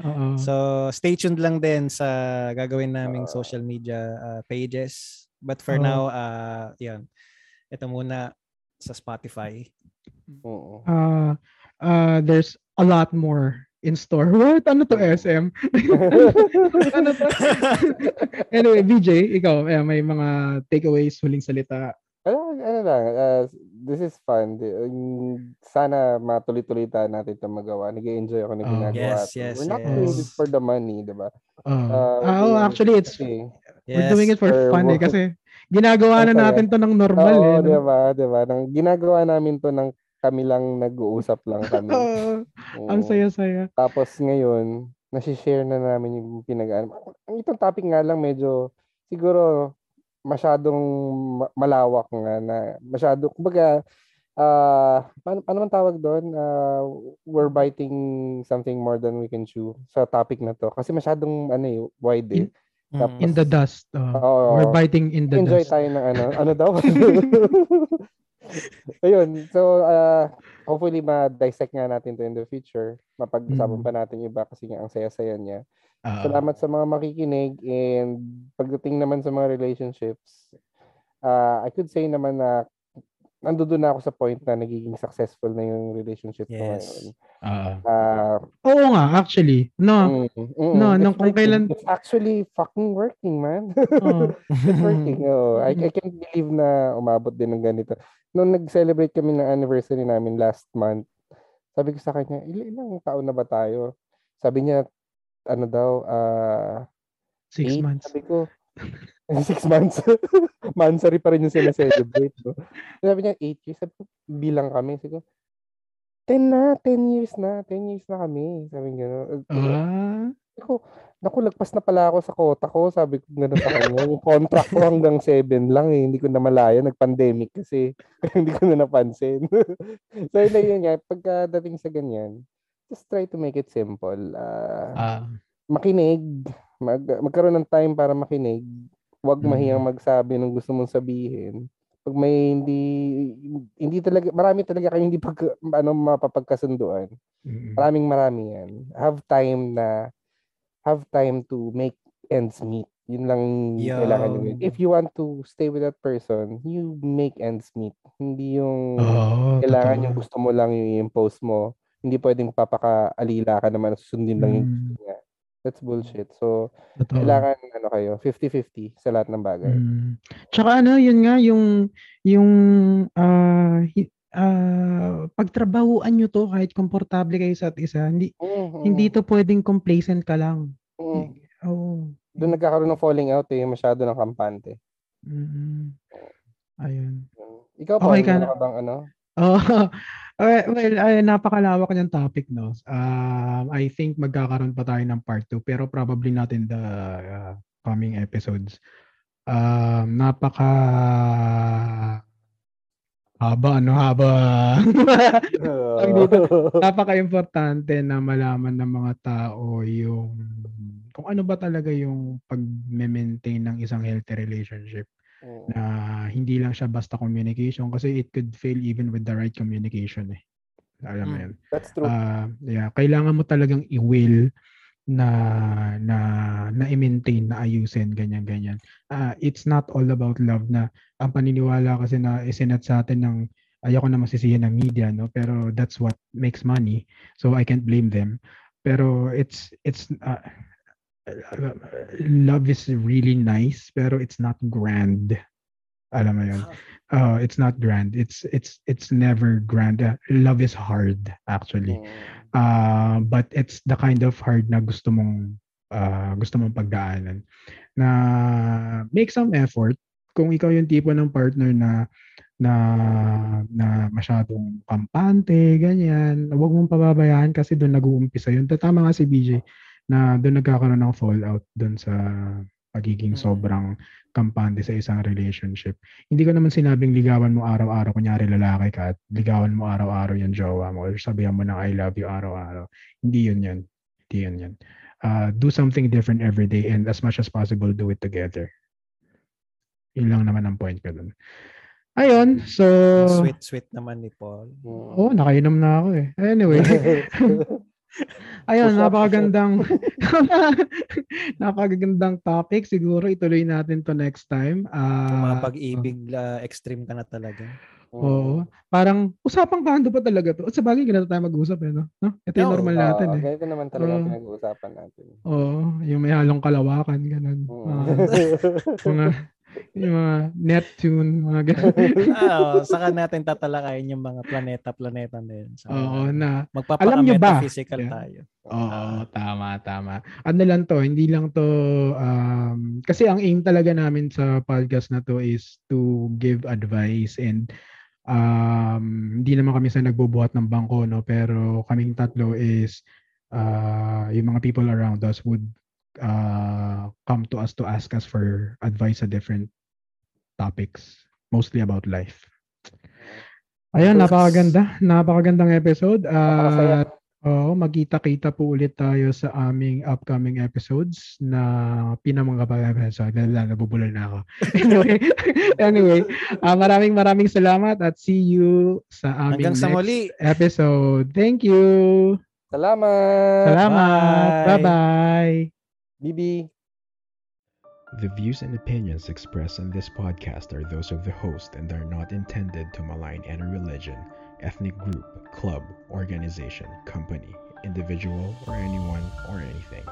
Oo. So, stay tuned lang din sa gagawin naming Ah. social media uh, pages. But for Oo. now, uh, yun. Ito muna sa Spotify. Oo. uh, uh, there's a lot more in store. (laughs) What? Ano to SM? (laughs) ano to? (laughs) anyway, BJ, ikaw, eh, may mga takeaways, huling salita. ano, ano lang, uh, this is fun. Sana matuloy-tuloy tayo natin ito magawa. Nag-enjoy ako na Oh. ginagawa. Yes, to. yes, We're not yes. doing this for the money, di ba? Uh, Uh, oh, doing actually, it it's kasi- we're doing it for For fun eh. Kasi ginagawa na Ang natin to ng normal Oo, eh. no? di ba? Di ba? Nang ginagawa namin to ng kami lang nag-uusap lang kami. (laughs) Oo, ang Oo. saya-saya. Tapos ngayon, nasi-share na namin yung pinag Ang itong topic nga lang medyo siguro masyadong ma- malawak nga na masyado kumbaga ah paano, paano man tawag doon? Ah, we're biting something more than we can chew sa topic na to kasi masyadong ano eh, wide eh. Mm. In the dust. uh, Oo. we're biting in the Enjoy dust. tayo ng ano, (laughs) ano daw? (laughs) Ayun, so uh, hopefully ma-dissect nga natin to in the future. Mapag-usapan Mm. pa natin iba kasi nga ang saya-saya niya. Ah, Salamat sa mga makikinig and pagdating naman sa mga relationships, uh, I could say naman na nandoon na ako sa point na nagiging successful na yung relationship ko Yes. ngayon. ah. Ah, oo nga, actually. No. mm, mm, no, nung kung kailan- It's actually fucking working, man. oo. (laughs) It's working. Oh, I, I can't believe na umabot din ng ganito. Nung nag-celebrate kami ng anniversary namin last month, sabi ko sa kanya, Il- ilang taon na ba tayo? Sabi niya, ano daw, ah, Six eight. months. Sabi ko, six months. (laughs) Mansari pa rin yung sila-celebrate. No? Sabi niya, eight years. Sabi ko, bilang kami. Sabi ko, ten na, ten years na. Ten years na kami. Sabi niya, no? Sabi ko, naku, lagpas na pala ako sa kota ko. Sabi ko gano'n sa kanya. Yung contract ko hanggang 7 lang eh. Hindi ko na malaya. Nag-pandemic kasi. (laughs) Hindi ko na napansin. (laughs) so yun na yun nga. Pagkadating sa ganyan, just try to make it simple. Ah, ah. makinig. Mag, magkaroon ng time para makinig. Huwag Mhm. mahiyang magsabi ng gusto mong sabihin. Pag may hindi hindi talaga marami talaga kayong hindi pag ano mapapagkasunduan. Mm. Maraming marami yan. Have time na have time to make ends meet. Yun lang Yo. kailangan nyo. If you want to stay with that person, you make ends meet. Hindi yung Oo, kailangan totoo. yung gusto mo lang yung i-impose mo. Hindi pwedeng papaka-alila ka naman susundin lang yung Mm, gusto niya. That's bullshit. So, totoo. kailangan ano kayo, 50-50 sa lahat ng bagay. Mm. Tsaka ano, yun nga, yung, yung, hi- ah, pagtrabahuan nyo to kahit komportable kayo sa isa, hindi, Mm, hindi to pwedeng complacent ka lang. mm. Oo. Doon nagkakaroon ng falling out eh, masyado ng kampante. Mm. Ayun. Ikaw pa, Okay ka na. ka bang ano? (laughs) Oh, well, well ay, napakalawak niyang topic, no? Um, I think magkakaroon pa tayo ng part 2, pero probably not in the uh, coming episodes. Um, napaka haba, ano, haba. (laughs) Napaka-importante na malaman ng mga tao yung kung ano ba talaga yung pag-maintain ng isang healthy relationship. Oo. na hindi lang siya basta communication kasi it could fail even with the right communication eh. Alam mo Mm. yun. That's true. Ah, yeah, kailangan mo talagang i-will na na na i-maintain na ayusin ganyan ganyan. Ah, it's not all about love na ang paniniwala kasi na isinet sa atin ng ayoko na masisihin ng media no pero that's what makes money so I can't blame them pero it's it's uh, uh, love is really nice pero it's not grand. Alam mo yun? Uh, it's not grand. It's it's it's never grand. Uh, love is hard actually. Mm. uh, but it's the kind of hard na gusto mong uh, gusto mong pagdaanan. Na make some effort. Kung ikaw yung tipo ng partner na na na masyadong kampante, ganyan, huwag mong pababayaan kasi doon nag-uumpisa yun. Tama nga si BJ na doon nagkakaroon ng fallout doon sa pagiging Mm. sobrang kampante sa isang relationship. Hindi ko naman sinabing ligawan mo araw-araw, kunyari lalaki ka at ligawan mo araw-araw yung jowa mo or sabihan mo ng I love you araw-araw. Hindi yun yun. Hindi yun yun. Uh, do something different every day and as much as possible do it together. Yun lang naman ang point ko dun. Ayun, so... Sweet, sweet naman ni Paul. Oo, nakainom na ako eh. Anyway, (laughs) ayun, napakagandang (laughs) napakagandang topic. Siguro ituloy natin to next time. Kung Ah, mga pag-ibig, ah, extreme ka na talaga. Oo. Parang usapang kando pa talaga to. At sa bagay, ganito tayo mag-usap eh, no? no? Ito yung Oo. normal Oo, natin eh. Ganito naman talaga Oo. pinag-uusapan natin. Oo, yung may halong kalawakan, ganun. Oo. Mga, mga, (laughs) yung mga Neptune, mga ganun. (laughs) ah, (laughs) saka natin tatalakayin yung mga planeta-planeta na yun. So, Oo, na magpapaka Alam nyo ba? metaphysical Yeah. tayo. Oo, tama, tama. Ano lang to, hindi lang to, um, kasi ang aim talaga namin sa podcast na to is to give advice and um, hindi naman kami sa nagbubuhat ng bangko, no? Pero kaming tatlo is uh, yung mga people around us would uh, come to us to ask us for advice sa different topics, mostly about life. Ayun, Yes. napakaganda. Napakagandang episode. At Oo, magkita-kita po ulit tayo sa aming upcoming episodes na pinamangkapag episode. Lala, nabubulol na ako. (laughs) anyway, (laughs) anyway ah, maraming maraming salamat at see you sa aming Hanggang sa next muli. episode. Thank you. Salamat. Salamat. Bye. Bye-bye. Bibi. The views and opinions expressed in this podcast are those of the host and are not intended to malign any religion, ethnic group, club, organization, company, individual, or anyone or anything.